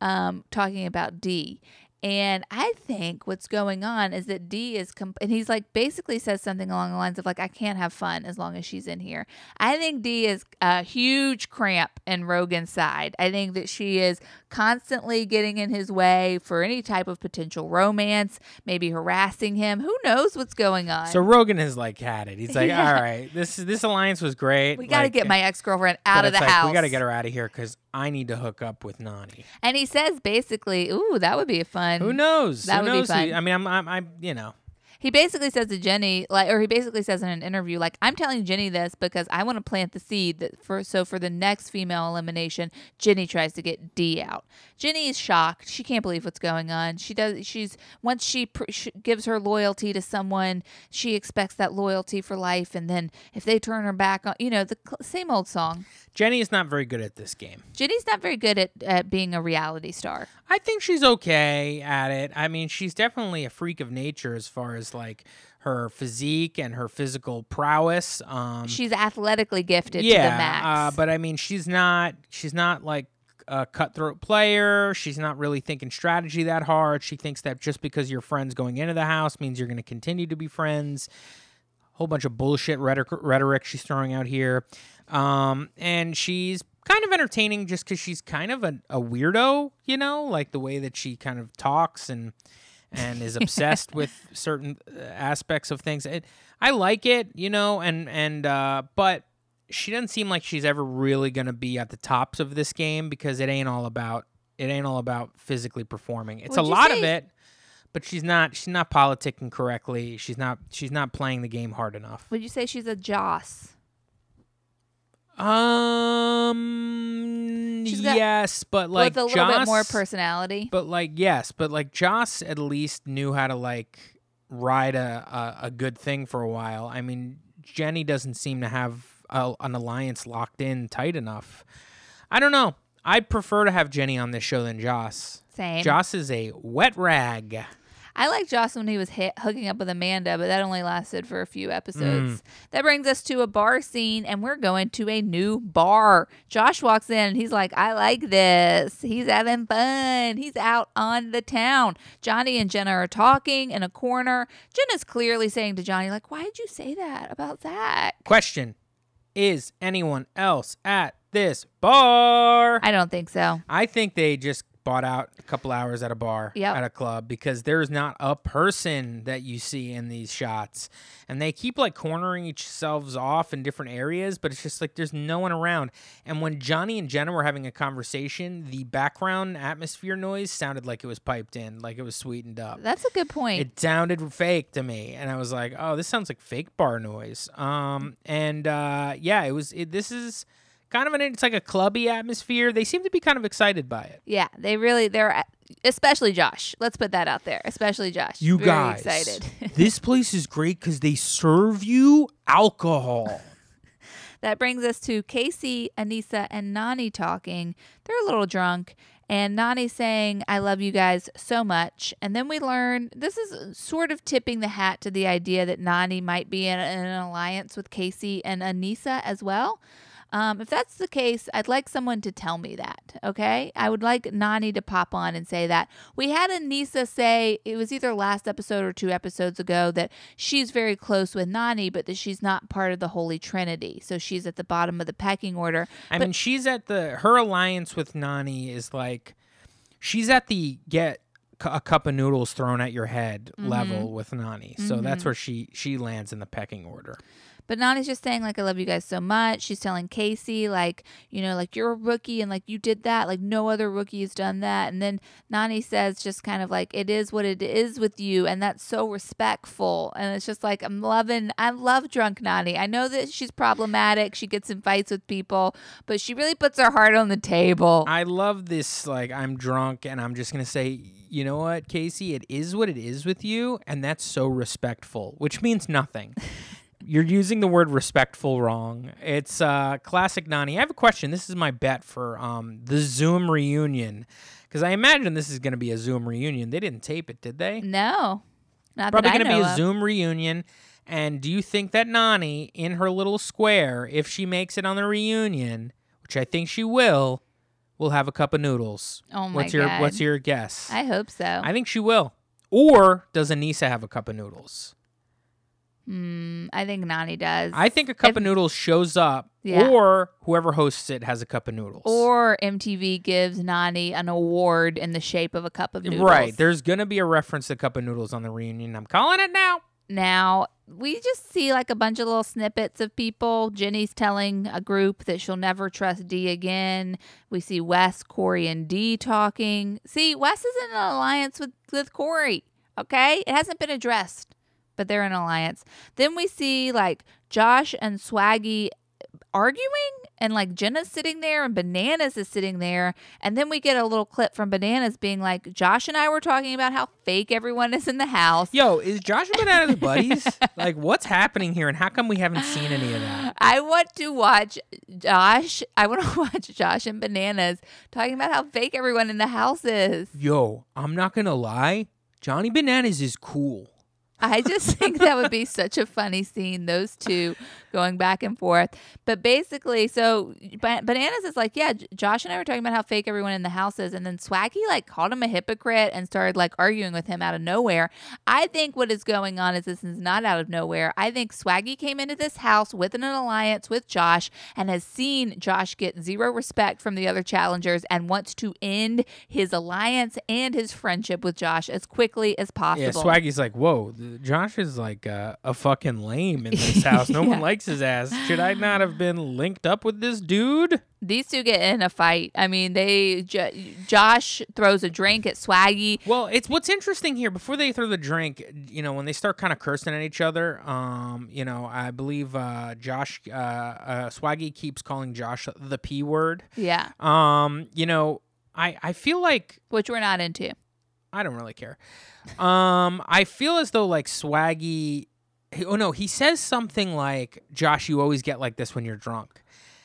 um, talking about Dee. And I think what's going on is that D is, comp- and he's like basically says something along the lines of like, I can't have fun as long as she's in here. I think D is a huge cramp in Rogan's side. I think that she is constantly getting in his way for any type of potential romance, maybe harassing him. Who knows what's going on? So Rogan has like had it. He's like, *laughs* Yeah. all right, this this alliance was great. we got to like, get my ex girlfriend out of the like, house. We got to get her out of here because I need to hook up with Nany. And he says basically, "Ooh, that would be a fun." Who knows? That Who would be knows? who- fun. I mean, I'm, I'm, I'm, you know, He basically says to Jenny, like, or he basically says in an interview, like, I'm telling Jenny this because I want to plant the seed that for so for the next female elimination, Jenny tries to get D out. Jenny is shocked; she can't believe what's going on. She does. She's once she, pr- sh gives her loyalty to someone, she expects that loyalty for life, and then if they turn her back on, you know, the cl- same old song. Jenny is not very good at this game. Jenny's not very good at, at being a reality star. I think she's okay at it. I mean, she's definitely a freak of nature as far as like her physique and her physical prowess. Um, She's athletically gifted yeah, to the max. Uh, but I mean, she's not. She's not like a cutthroat player. She's not really thinking strategy that hard. She thinks that just because you're friends going into the house means you're going to continue to be friends. Whole bunch of bullshit rhetoric, rhetoric she's throwing out here, um, and she's kind of entertaining just because she's kind of a, a weirdo, you know, like the way that she kind of talks and and is *laughs* obsessed with certain uh, aspects of things. It, I like it, you know, and and uh, but she doesn't seem like she's ever really gonna be at the tops of this game because it ain't all about it ain't all about physically performing. It's Would a lot of it, but she's not she's not politicking correctly. She's not she's not playing the game hard enough. Would you say she's a Joss? Um, got- yes, but like with a little bit more personality. But like yes, but like Joss at least knew how to like ride a a, a good thing for a while. I mean, Jenny doesn't seem to have a, an alliance locked in tight enough. I don't know. I'd prefer to have Jenny on this show than Joss. Same. Joss is a wet rag. I like Joss when he was hit, hooking up with Amanda, but that only lasted for a few episodes. Mm. That brings us to a bar scene, and we're going to a new bar. Josh walks in, and he's like, I like this. He's having fun. He's out on the town. Johnny and Jenna are talking in a corner. Jenna's clearly saying to Johnny, like, why did you say that about Zach? Question: Is anyone else at this bar? I don't think so. I think they just bought out a couple hours at a bar Yep. at a club because there's not a person that you see in these shots and they keep like cornering each selves off in different areas but it's just like there's no one around and when johnny and jenna were having a conversation the background atmosphere noise sounded like it was piped in like it was sweetened up That's a good point. it sounded fake to me and i was like oh this sounds like fake bar noise um and uh yeah it was it, this is kind of an it's like a clubby atmosphere they seem to be kind of excited by it yeah, they really, they're, uh, especially Josh. Let's put that out there. Especially Josh. You Very guys, excited. *laughs* this place is great because they serve you alcohol. *laughs* That brings us to Kaycee, Aneesa, and Nany talking. They're a little drunk, and Nany saying, I love you guys so much. And then we learn this is sort of tipping the hat to the idea that Nany might be in, in an alliance with Kaycee and Aneesa as well. Um, if that's the case, I'd like someone to tell me that, okay? I would like Nany to pop on and say that. We had Aneesa say, it was either last episode or two episodes ago, that she's very close with Nany, but that she's not part of the Holy Trinity. So she's at the bottom of the pecking order. I But- mean, she's at the her alliance with Nany is like she's at the get a cup of noodles thrown at your head Mm-hmm. level with Nany. So that's where she she lands in the pecking order. But Nany's just saying, like, I love you guys so much. She's telling Kaycee, like, you know, like, you're a rookie and, like, you did that. Like, no other rookie has done that. And then Nany says, just kind of like, it is what it is with you. And that's so respectful. And it's just like, I'm loving, I love drunk Nany. I know that she's problematic. She gets in fights with people, but she really puts her heart on the table. I love this. Like I'm drunk and I'm just gonna say, you know what, Kaycee, it is what it is with you, and that's so respectful, which means nothing. *laughs* You're using the word respectful wrong. It's uh, classic Nany. I have a question. This is my bet for um, the Zoom reunion, because I imagine this is going to be a Zoom reunion. They didn't tape it, did they? no, not Probably going to be a of. Zoom reunion. And do you think that Nany, in her little square, if she makes it on the reunion, which I think she will, will have a cup of noodles? Oh my what's your God. What's your guess? I hope so. I think she will. Or does Aneesa have a cup of noodles? Hmm, I think Nany does. I think a cup If- of noodles shows up, Yeah. or whoever hosts it has a cup of noodles. Or MTV gives Nany an award in the shape of a cup of noodles. right, there's gonna be a reference to cup of noodles on the reunion. I'm calling it now. now, we just see like a bunch of little snippets of people. Jenny's telling a group that she'll never trust D again. We see Wes, Cory, and D talking. See, Wes is in an alliance with, with Cory. Okay? It hasn't been addressed, but they're in an alliance. Then we see like Josh and Swaggy arguing and like Jenna's sitting there and Bananas is sitting there and then we get a little clip from Bananas being like Josh and I were talking about how fake everyone is in the house. Yo, is Josh and Bananas buddies? *laughs* like, what's happening here, and how come we haven't seen any of that? *sighs* I want to watch Josh. I want to *laughs* watch Josh and Bananas talking about how fake everyone in the house is. Yo, I'm not gonna lie, Johnny Bananas is cool. I just *laughs* think that would be such a funny scene, those two going back and forth. But basically, so Ba- Bananas is like, yeah, J- Josh and I were talking about how fake everyone in the house is. And then Swaggy like called him a hypocrite and started like arguing with him out of nowhere. I think what is going on is this is not out of nowhere. I think Swaggy came into this house with an alliance with Josh and has seen Josh get zero respect from the other challengers and wants to end his alliance and his friendship with Josh as quickly as possible. Yeah, Swaggy's like, whoa, th- Josh is like uh, a fucking lame in this *laughs* house. No Yeah. one likes his ass. Should I not have been linked up with this dude? These two get in a fight. I mean, they J- Josh throws a drink at Swaggy. Well, it's what's interesting here. Before they throw the drink, you know, when they start kind of cursing at each other, um, you know, I believe uh, Josh uh, uh, Swaggy keeps calling Josh the p word. Yeah, Um, you know, I I feel like which we're not into. I don't really care. Um, I feel as though like Swaggy. Oh no, he says something like, "Josh, you always get like this when you're drunk,"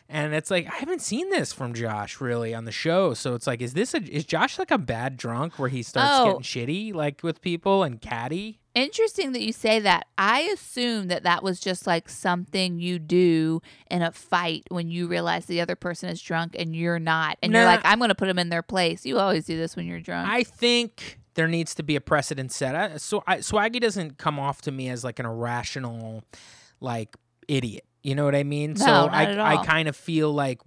and it's like I haven't seen this from Josh really on the show. So it's like, is this a is Josh like a bad drunk where he starts Oh. getting shitty like with people and catty? Interesting that you say that. I assume that that was just like something you do in a fight when you realize the other person is drunk and you're not, and you're like, I'm going to put them in their place. You always do this when you're drunk. I think there needs to be a precedent set. I, so I, Swaggy doesn't come off to me as like an irrational, like idiot. You know what I mean? so No, not I I kind of feel like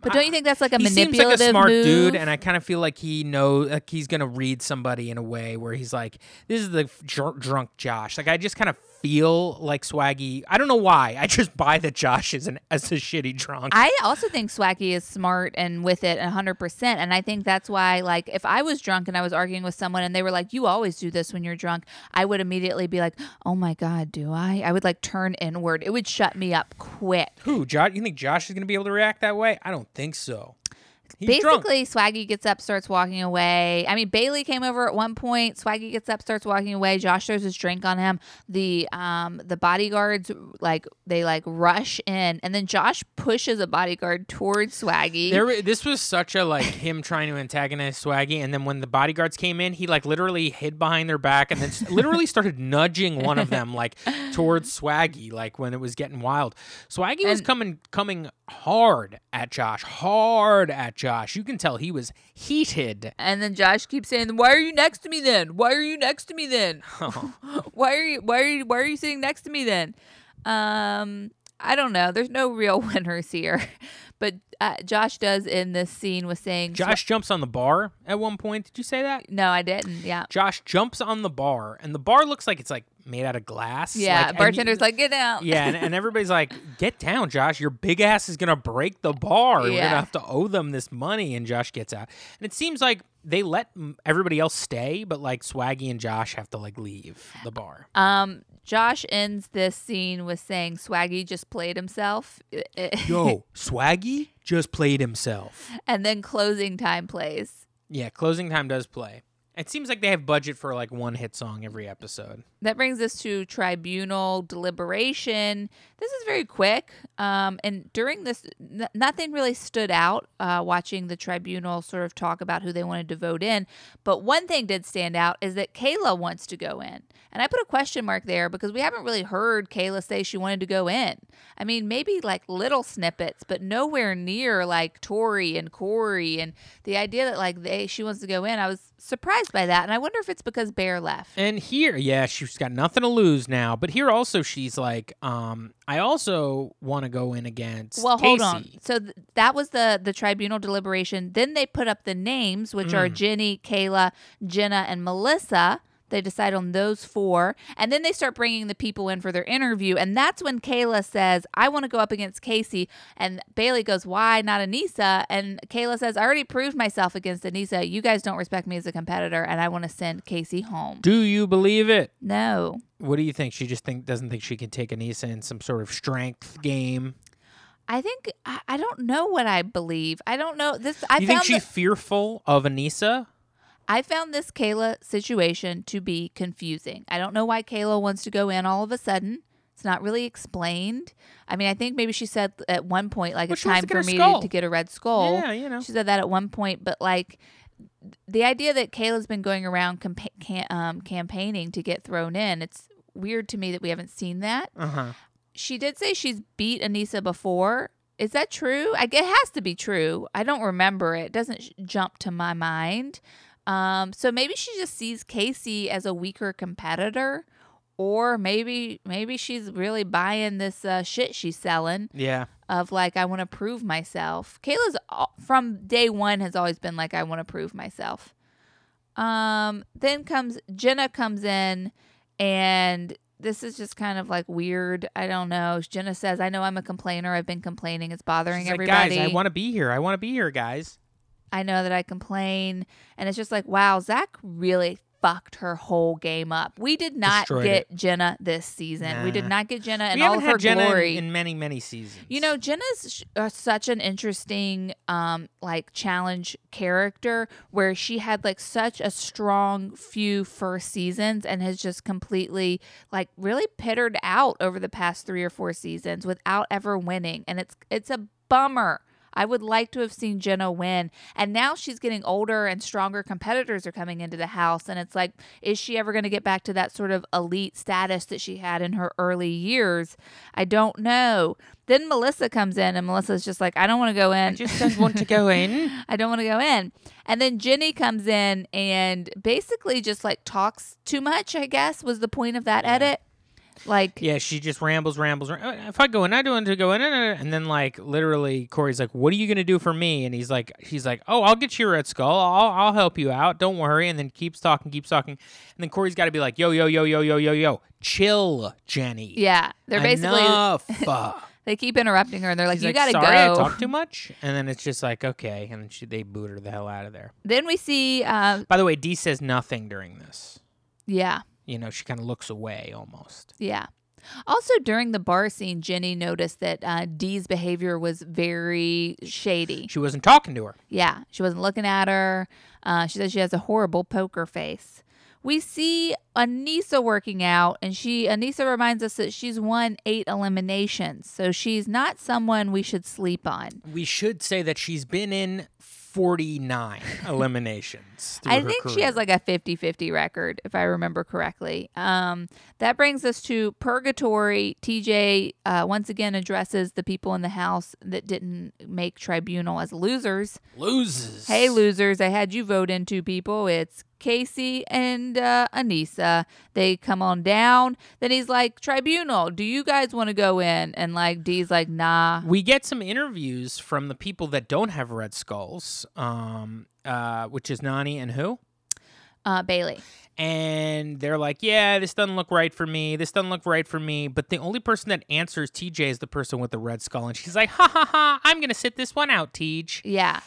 but don't you think that's like a he seems like a smart move? dude, and I kind of feel like he knows like he's gonna read somebody in a way where he's like, "This is the dr- drunk Josh." Like I just kind of feel like Swaggy. I don't know why. I just *laughs* buy that Josh is an as a shitty drunk. I also think Swaggy is smart and with it 100%. And I think that's why, like, if I was drunk and I was arguing with someone and they were like, you always do this when you're drunk, I would immediately be like, oh my God, do I? I would like turn inward. It would shut me up quick. Who? Josh? You think Josh is gonna be able to react that way? I don't think so. He's drunk. Basically, Swaggy gets up, starts walking away. I mean, Bayleigh came over at one point. Swaggy gets up, starts walking away. Josh throws his drink on him. The um the bodyguards like they like rush in, and then Josh pushes a bodyguard towards Swaggy. There, this was such a like him trying to antagonize Swaggy, and then when the bodyguards came in, he like literally hid behind their back, and then literally *laughs* started nudging one of them like towards Swaggy, like when it was getting wild. Swaggy was coming coming hard at Josh, hard at Josh. You can tell he was heated. And then Josh keeps saying, "Why are you next to me then? Why are you next to me then? *laughs* *laughs* why are you why are you why are you sitting next to me then?" Um, I don't know. There's no real *laughs* winners here, but uh, Josh does in this scene was saying, Josh jumps on the bar at one point. Did you say that? No, I didn't. Yeah, Josh jumps on the bar, and the bar looks like it's like made out of glass. yeah. like, and bartender's like, "Get down. yeah, and, and everybody's like, "Get down, Josh! Your big ass is gonna break the bar. We're gonna have to owe them this money." And Josh gets out, and it seems like they let everybody else stay, but like Swaggy and Josh have to like leave the bar. Um, Josh ends this scene with saying, "Swaggy just played himself," *laughs* Yo, Swaggy just played himself. and then closing time plays. Yeah, closing time does play. It seems like they have budget for like one hit song every episode. That brings us to tribunal deliberation. This is very quick. Um, and during this, n- nothing really stood out uh, watching the tribunal sort of talk about who they wanted to vote in. But one thing did stand out is that Kailah wants to go in. And I put a question mark there because we haven't really heard Kailah say she wanted to go in. I mean, maybe like little snippets, but nowhere near like Tori and Cory. And the idea that like they she wants to go in, I was surprised by that. And I wonder if it's because Bear left. And here, yeah, she's got nothing to lose now. But here also, she's like, um, I also want to go in against. Well, hold on. So th- that was the the tribunal deliberation. Then they put up the names, which are Mm. Jenny, Kailah, Jenna, and Melissa. They decide on those four, and then they start bringing the people in for their interview. And that's when Kailah says, "I want to go up against Kaycee." And Bayleigh goes, "Why not Aneesa?" And Kailah says, "I already proved myself against Aneesa. You guys don't respect me as a competitor, and I want to send Kaycee home." Do you believe it? No, What do you think? She just think doesn't think she can take Aneesa in some sort of strength game. I think I, I don't know what I believe. I don't know this. I you think she's fearful of Aneesa? I found this Kailah situation to be confusing. I don't know why Kailah wants to go in all of a sudden. It's not really explained. I mean, I think maybe she said at one point, like, Well, it's time for me skull. to get a red skull. Yeah, you know. She said that at one point, but like the idea that Kailah's been going around campa- can, um, campaigning to get thrown in, it's weird to me that we haven't seen that. Uh huh. She did say she's beat Aneesa before. Is that true? I it has to be true. I don't remember it. it doesn't sh- jump to my mind. Um, so maybe she just sees Kaycee as a weaker competitor, or maybe maybe she's really buying this uh, shit she's selling Yeah. of like I want to prove myself. Kailah's from day one has always been like I want to prove myself. Um, then comes Jenna comes in, and this is just kind of like weird. I don't know. Jenna says, "I know I'm a complainer. I've been complaining. It's bothering She's like, everybody. guys, I want to be here. I want to be here, guys. I know that I complain." And it's just like, wow, Zach really fucked her whole game up. We did not Destroyed get Jenna this season. We did not get Jenna and we all of her Jenna in- in, many, many seasons. You know, Jenna's sh- uh, such an interesting, um, like challenge character where she had like such a strong few first seasons and has just completely like really pittered out over the past three or four seasons without ever winning, and it's it's a bummer. I would like to have seen Jenna win. And now she's getting older and stronger competitors are coming into the house. And it's like, is she ever going to get back to that sort of elite status that she had in her early years? I don't know. Then Melissa comes in, and Melissa's just like, I don't want to go in. I just don't want to go *laughs* in. I don't want to go in. And then Jenny comes in and basically just like talks too much, I guess, was the point of that edit. Like, Yeah, she just rambles, rambles. ram- "Uh, If I go in, I don't want to go in. uh, uh," And then, like, literally, Cory's like, "What are you gonna do for me?" And he's like, "He's like, oh, I'll get you a red skull. I'll, I'll help you out. Don't worry." And then keeps talking, keeps talking. And then Cory's got to be like, "Yo, yo, yo, yo, yo, yo, yo, chill, Jenny. yeah, they're basically, Enough." *laughs* they keep interrupting her and they're like, She's you got to Sorry, I go. talk too *laughs* much. And then it's just like, okay. And she, they boot her the hell out of there. Then we see, uh, By the way, Dee says nothing during this. yeah, You know, she kind of looks away almost. yeah. Also, during the bar scene, Jenny noticed that uh, Dee's behavior was very shady. She wasn't talking to her. Yeah, she wasn't looking at her. Uh, she says she has a horrible poker face. We see Aneesa working out, and she Aneesa reminds us that she's won eight eliminations, so she's not someone we should sleep on. We should say that she's been in 49 *laughs* eliminations. I think she has like a 50-50 record, if I remember correctly. Um, that brings us to Purgatory. TJ uh, once again addresses the people in the house that didn't make tribunal as losers. Losers. Hey, losers, I had you vote in two people. It's Kaycee and uh, Aneesa. They come on down. Then he's like, Tribunal, do you guys want to go in? And like, Dee's like, nah. We get some interviews from the people that don't have red skulls, um, uh, which is Nany and who? Uh, Bayleigh. And they're like, yeah, this doesn't look right for me. This doesn't look right for me. But the only person that answers TJ is the person with the red skull. And she's like, ha ha ha, I'm going to sit this one out, TJ. Yeah.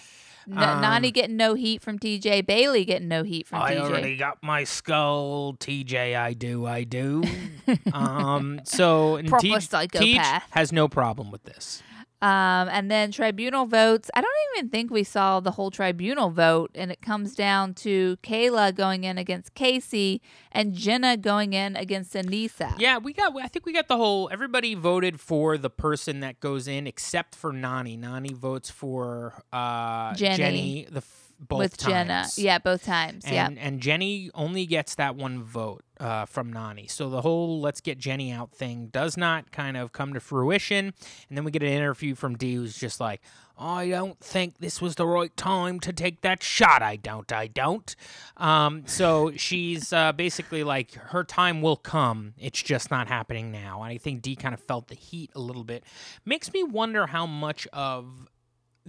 N- Um, Nany getting no heat from TJ. Bayleigh getting no heat from I TJ. I already got my skull, TJ. I do, I do. *laughs* um, so Proper Tej- psychopath. Tej has no problem with this. Um, and then tribunal votes. I don't even think we saw the whole tribunal vote, and it comes down to Kailah going in against Kaycee and Jenna going in against Aneesa. Yeah, we got. I think we got the whole. Everybody voted for the person that goes in, except for Nany. Nany votes for uh, Jenny. the f- both with Jenna. Yeah, both times. yeah. And, and Jenny only gets that one vote uh, from Nany. So the whole let's get Jenny out thing does not kind of come to fruition. And then we get an interview from D who's just like, I don't think this was the right time to take that shot. I don't. I don't. Um, so she's uh, basically like, her time will come. It's just not happening now. And I think D kind of felt the heat a little bit. Makes me wonder how much of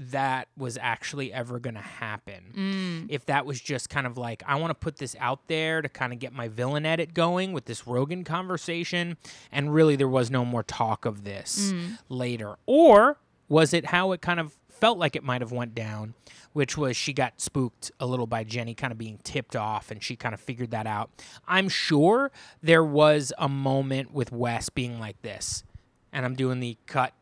that was actually ever going to happen Mm. if that was just kind of like I want to put this out there to kind of get my villain edit going with this Rogan conversation, and really there was no more talk of this later, or was it how it kind of felt like it might have went down, which was she got spooked a little by Jenny kind of being tipped off, and she kind of figured that out. I'm sure there was a moment with Wes being like this, and I'm doing the cut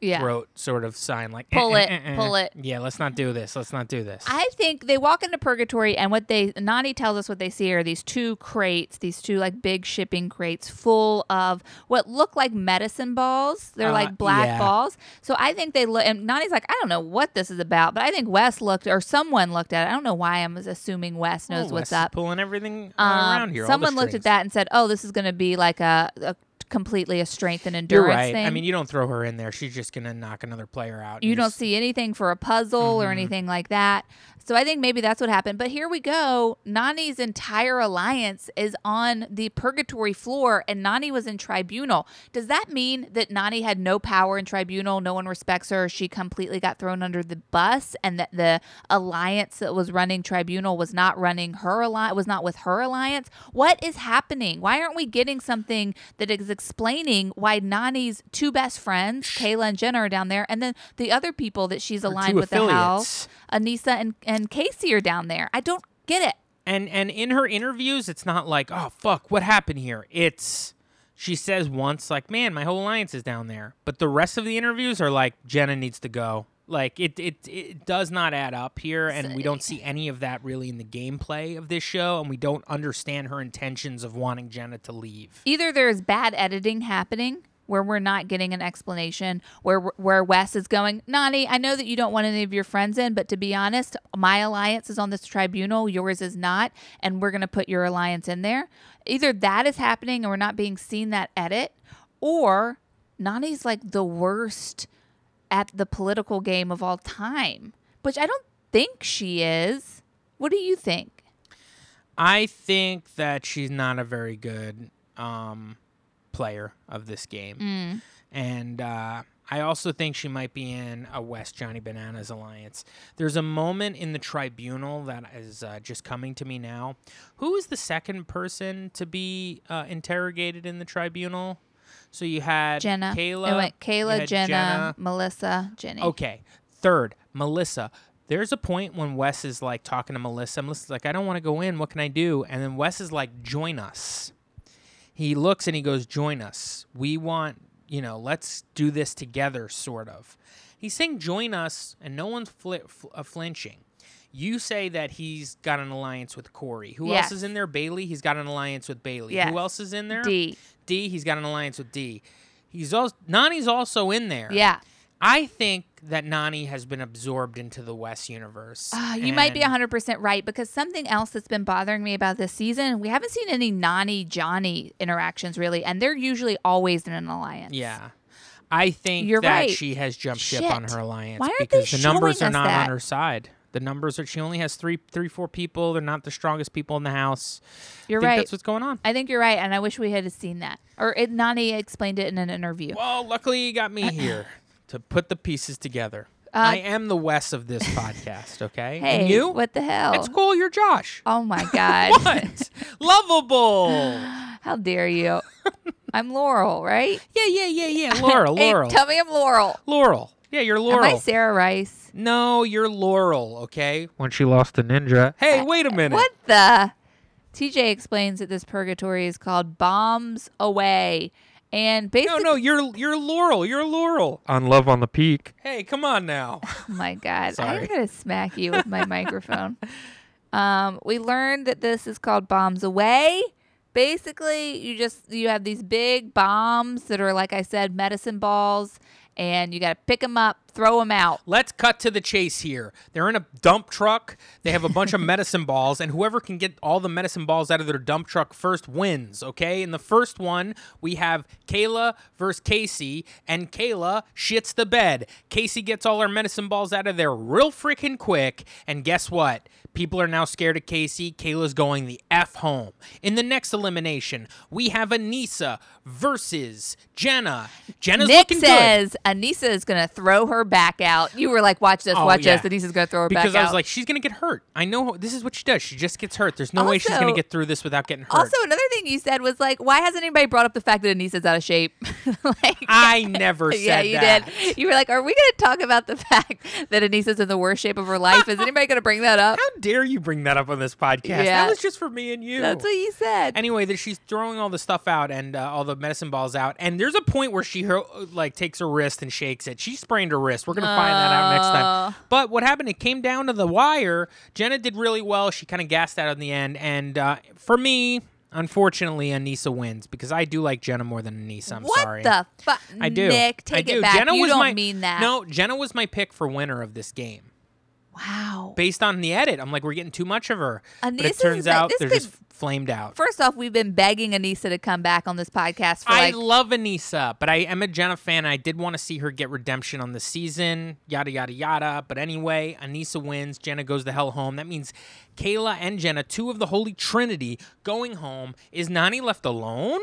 Yeah. throat sort of sign, like Pull "Eh, it, eh, eh, eh." pull it. Yeah, let's not do this. Let's not do this. I think they walk into purgatory, and what they Nany tells us what they see are these two crates, these two like big shipping crates full of what look like medicine balls. They're Uh, like black yeah. balls. So I think they look. And Nany's like, I don't know what this is about, but I think Wes looked or someone looked at it. I don't know why I'm assuming Wes knows Oh, what's Wes up. Pulling everything uh, Um, around here. someone looked at that and said, "Oh, this is going to be like a, a completely a strength and endurance You're right. thing." I mean, you don't throw her in there. She's just gonna knock another player out. you don't see anything for a puzzle or Mhm. anything like that. So I think maybe that's what happened. But here we go. Nany's entire alliance is on the purgatory floor, and Nany was in tribunal. Does that mean that Nany had no power in tribunal? No one respects her. She completely got thrown under the bus, and that the alliance that was running tribunal was not running her alliance, was not with her alliance. What is happening? Why aren't we getting something that is explaining why Nany's two best friends, Kailah and Jenna, are down there, and then the other people that she's aligned with the house, affiliates. Aneesa and, and Kaycee are down there. I don't get it. And and in her interviews, it's not like, oh fuck, what happened here? It's she says once like, man, my whole alliance is down there. But the rest of the interviews are like, Jenna needs to go. Like it it it does not add up here, and we don't see any of that really in the gameplay of this show, and we don't understand her intentions of wanting Jenna to leave. Either there's bad editing happening where we're not getting an explanation where where Wes is going, Nany, I know that you don't want any of your friends in, but to be honest, my alliance is on this tribunal, yours is not, and we're going to put your alliance in there. Either that is happening and we're not being seen that edit, or Nany's like the worst at the political game of all time, which I don't think she is. What do you think? I think that she's not a very good um, player of this game. Mm. And uh, I also think she might be in a West Johnny Bananas alliance. There's a moment in the tribunal that is uh, just coming to me now. Who is the second person to be uh, interrogated in the tribunal? So you had Jenna. Kailah. It went Kailah, had Jenna, Melissa, Jenny. Okay. Third, Melissa. There's a point when Wes is like talking to Melissa. Melissa's like, I don't want to go in. What can I do? And then Wes is like, join us. He looks and he goes, join us. We want, you know, let's do this together, sort of. He's saying, join us, and no one's fli- fl- uh, flinching. You say that he's got an alliance with Cory. Who Yes. else is in there? Bayleigh. He's got an alliance with Bayleigh. Yes. Who else is in there? D. D. He's got an alliance with D. He's also Nany's also in there. Yeah. I think that Nany has been absorbed into the West universe. Ah, you might be 100% right because something else that's been bothering me about this season, we haven't seen any Nany Johnny interactions really, and they're usually always in an alliance. Yeah. I think You're that right. she has jumped ship on her alliance Why aren't they because the numbers showing are us not that? on her side. The numbers are she only has three three four people. They're not the strongest people in the house. You're I think right. that's what's going on. I think you're right, and I wish we had seen that. Or it, Nany explained it in an interview. Well, luckily you got me *clears throat* here to put the pieces together. Uh, I am the Wes of this podcast, okay? hey, and you? what the hell? It's cool, you're Josh. Oh my *laughs* God. What? Lovable. *gasps* How dare you? I'm Laurel, right? *laughs* Yeah, yeah, yeah, yeah. Laurel, *laughs* Hey, Laurel. tell me I'm Laurel. Laurel. Yeah, you're Laurel. Am I Sarah Rice? No, you're Laurel, okay? When she lost the ninja. Hey, wait a minute. What the? TJ explains that this purgatory is called Bombs Away. And No, basically, no, no, you're you're Laurel. You're Laurel. On Love on the Peak. Hey, come on now. *laughs* oh my God, I'm going to smack you with my microphone. *laughs* Um, we learned that this is called Bombs Away. Basically, you just you have these big bombs that are, like I said, medicine balls, and you got to pick them up, throw them out. Let's cut to the chase here. They're in a dump truck. They have a bunch of *laughs* medicine balls, and whoever can get all the medicine balls out of their dump truck first wins, okay? In the first one, we have Kailah versus Kaycee, and Kailah shits the bed. Kaycee gets all her medicine balls out of there real freaking quick, and guess what? People are now scared of Kaycee. Kailah's going the F home. In the next elimination, we have Aneesa versus Jenna. Jenna's Nick looking good. says Aneesa is going to throw her back out. You were like, "Watch this, Oh, watch yeah. this." Aneesa's gonna throw her because back I was out. like, she's gonna get hurt. I know this is what she does. She just gets hurt. There's no way she's gonna Also- get through this without getting hurt. also, another thing you said was like, "Why hasn't anybody brought up the fact that Aneesa's out of shape?" *laughs* like, I never *laughs* said yeah, you that. did. You were like, "Are we going to talk about the *laughs* fact that Aneesa's in the worst shape of her life? Is anybody going to bring that up?" How dare you bring that up on this podcast? Yeah. That was just for me and you. That's what you said. anyway, that she's throwing all the stuff out and uh, all the medicine balls out, and there's a point where she her, like takes her wrist and shakes it. She sprained her wrist. We're gonna find that out next time. Oh. But what happened? It came down to the wire. Jenna did really well. She kind of gassed out in the end, and uh, for me. Unfortunately, Aneesa wins because I do like Jenna more than Aneesa. I'm what sorry. the fuck? I do. Nick, I take do. it back. Jenna you was don't my, mean that. No, Jenna was my pick for winner of this game. Wow. Based on the edit, I'm like, we're getting too much of her. but Aneesa it is turns out they're could- just flamed out. First off, we've been begging Aneesa to come back on this podcast for I like love Aneesa, but I am a Jenna fan. I did want to see her get redemption on the season, yada, yada, yada. But anyway, Aneesa wins. Jenna goes the hell home. That means Kailah and Jenna, two of the Holy Trinity, going home. Is Nani left alone?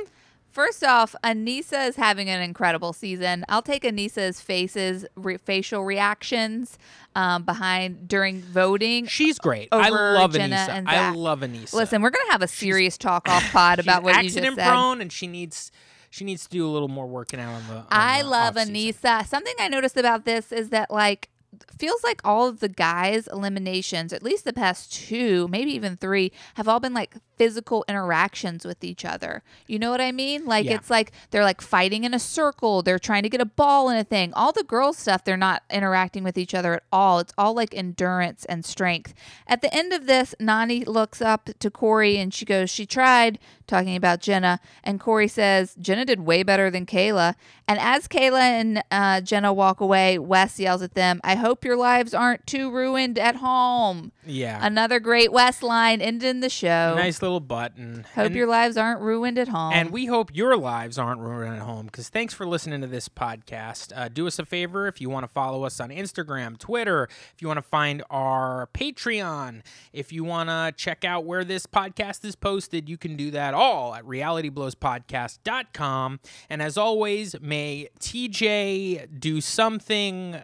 First off, Aneesa is having an incredible season. I'll take Aneesa's faces, re- facial reactions um, behind during voting. She's great. I love Jenna Aneesa. and I love Aneesa. Listen, we're gonna have a serious talk off pod She's about what you just accident prone, and she needs she needs to do a little more working out on the. on I the love. Aneesa. Something I noticed about this is that like feels like all of the guys eliminations, at least the past two, maybe even three, have all been like physical interactions with each other. You know what I mean? Like Yeah. it's like they're like fighting in a circle, they're trying to get a ball in a thing. All the girls stuff, they're not interacting with each other at all. It's all like endurance and strength. At the end of this, Nany looks up to Cory and she goes, She tried talking about Jenna. And Cory says, Jenna did way better than Kailah. And as Kailah and uh, Jenna walk away, Wes yells at them, I hope your lives aren't too ruined at home. Yeah. Another great Wes line ending the show. nice little button. Hope And- your lives aren't ruined at home. And we hope your lives aren't ruined at home because thanks for listening to this podcast. Uh, do us a favor if you want to follow us on Instagram, Twitter, if you want to find our Patreon, if you want to check out where this podcast is posted, you can do that all at realityblowspodcast.com. And as always, may TJ do something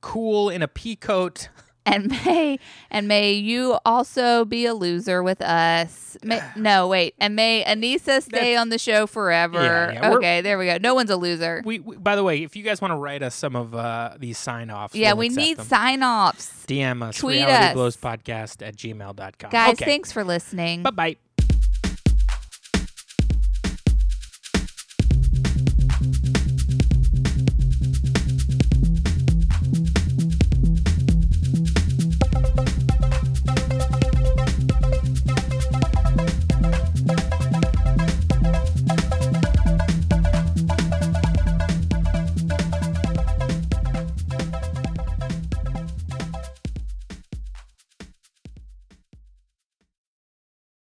cool in a pea coat. *laughs* and may and may you also be a loser with us. May, *sighs* no, wait, and may Aneesa stay on the show forever. Yeah, yeah, okay, there we go. No one's a loser. We, we, by the way, if you guys want to write us some of uh, these sign offs, yeah, we'll we need them. sign offs. DM us, Tweet realityblowspodcast us. podcast at gmail.com. Guys, okay. thanks for listening. Bye bye.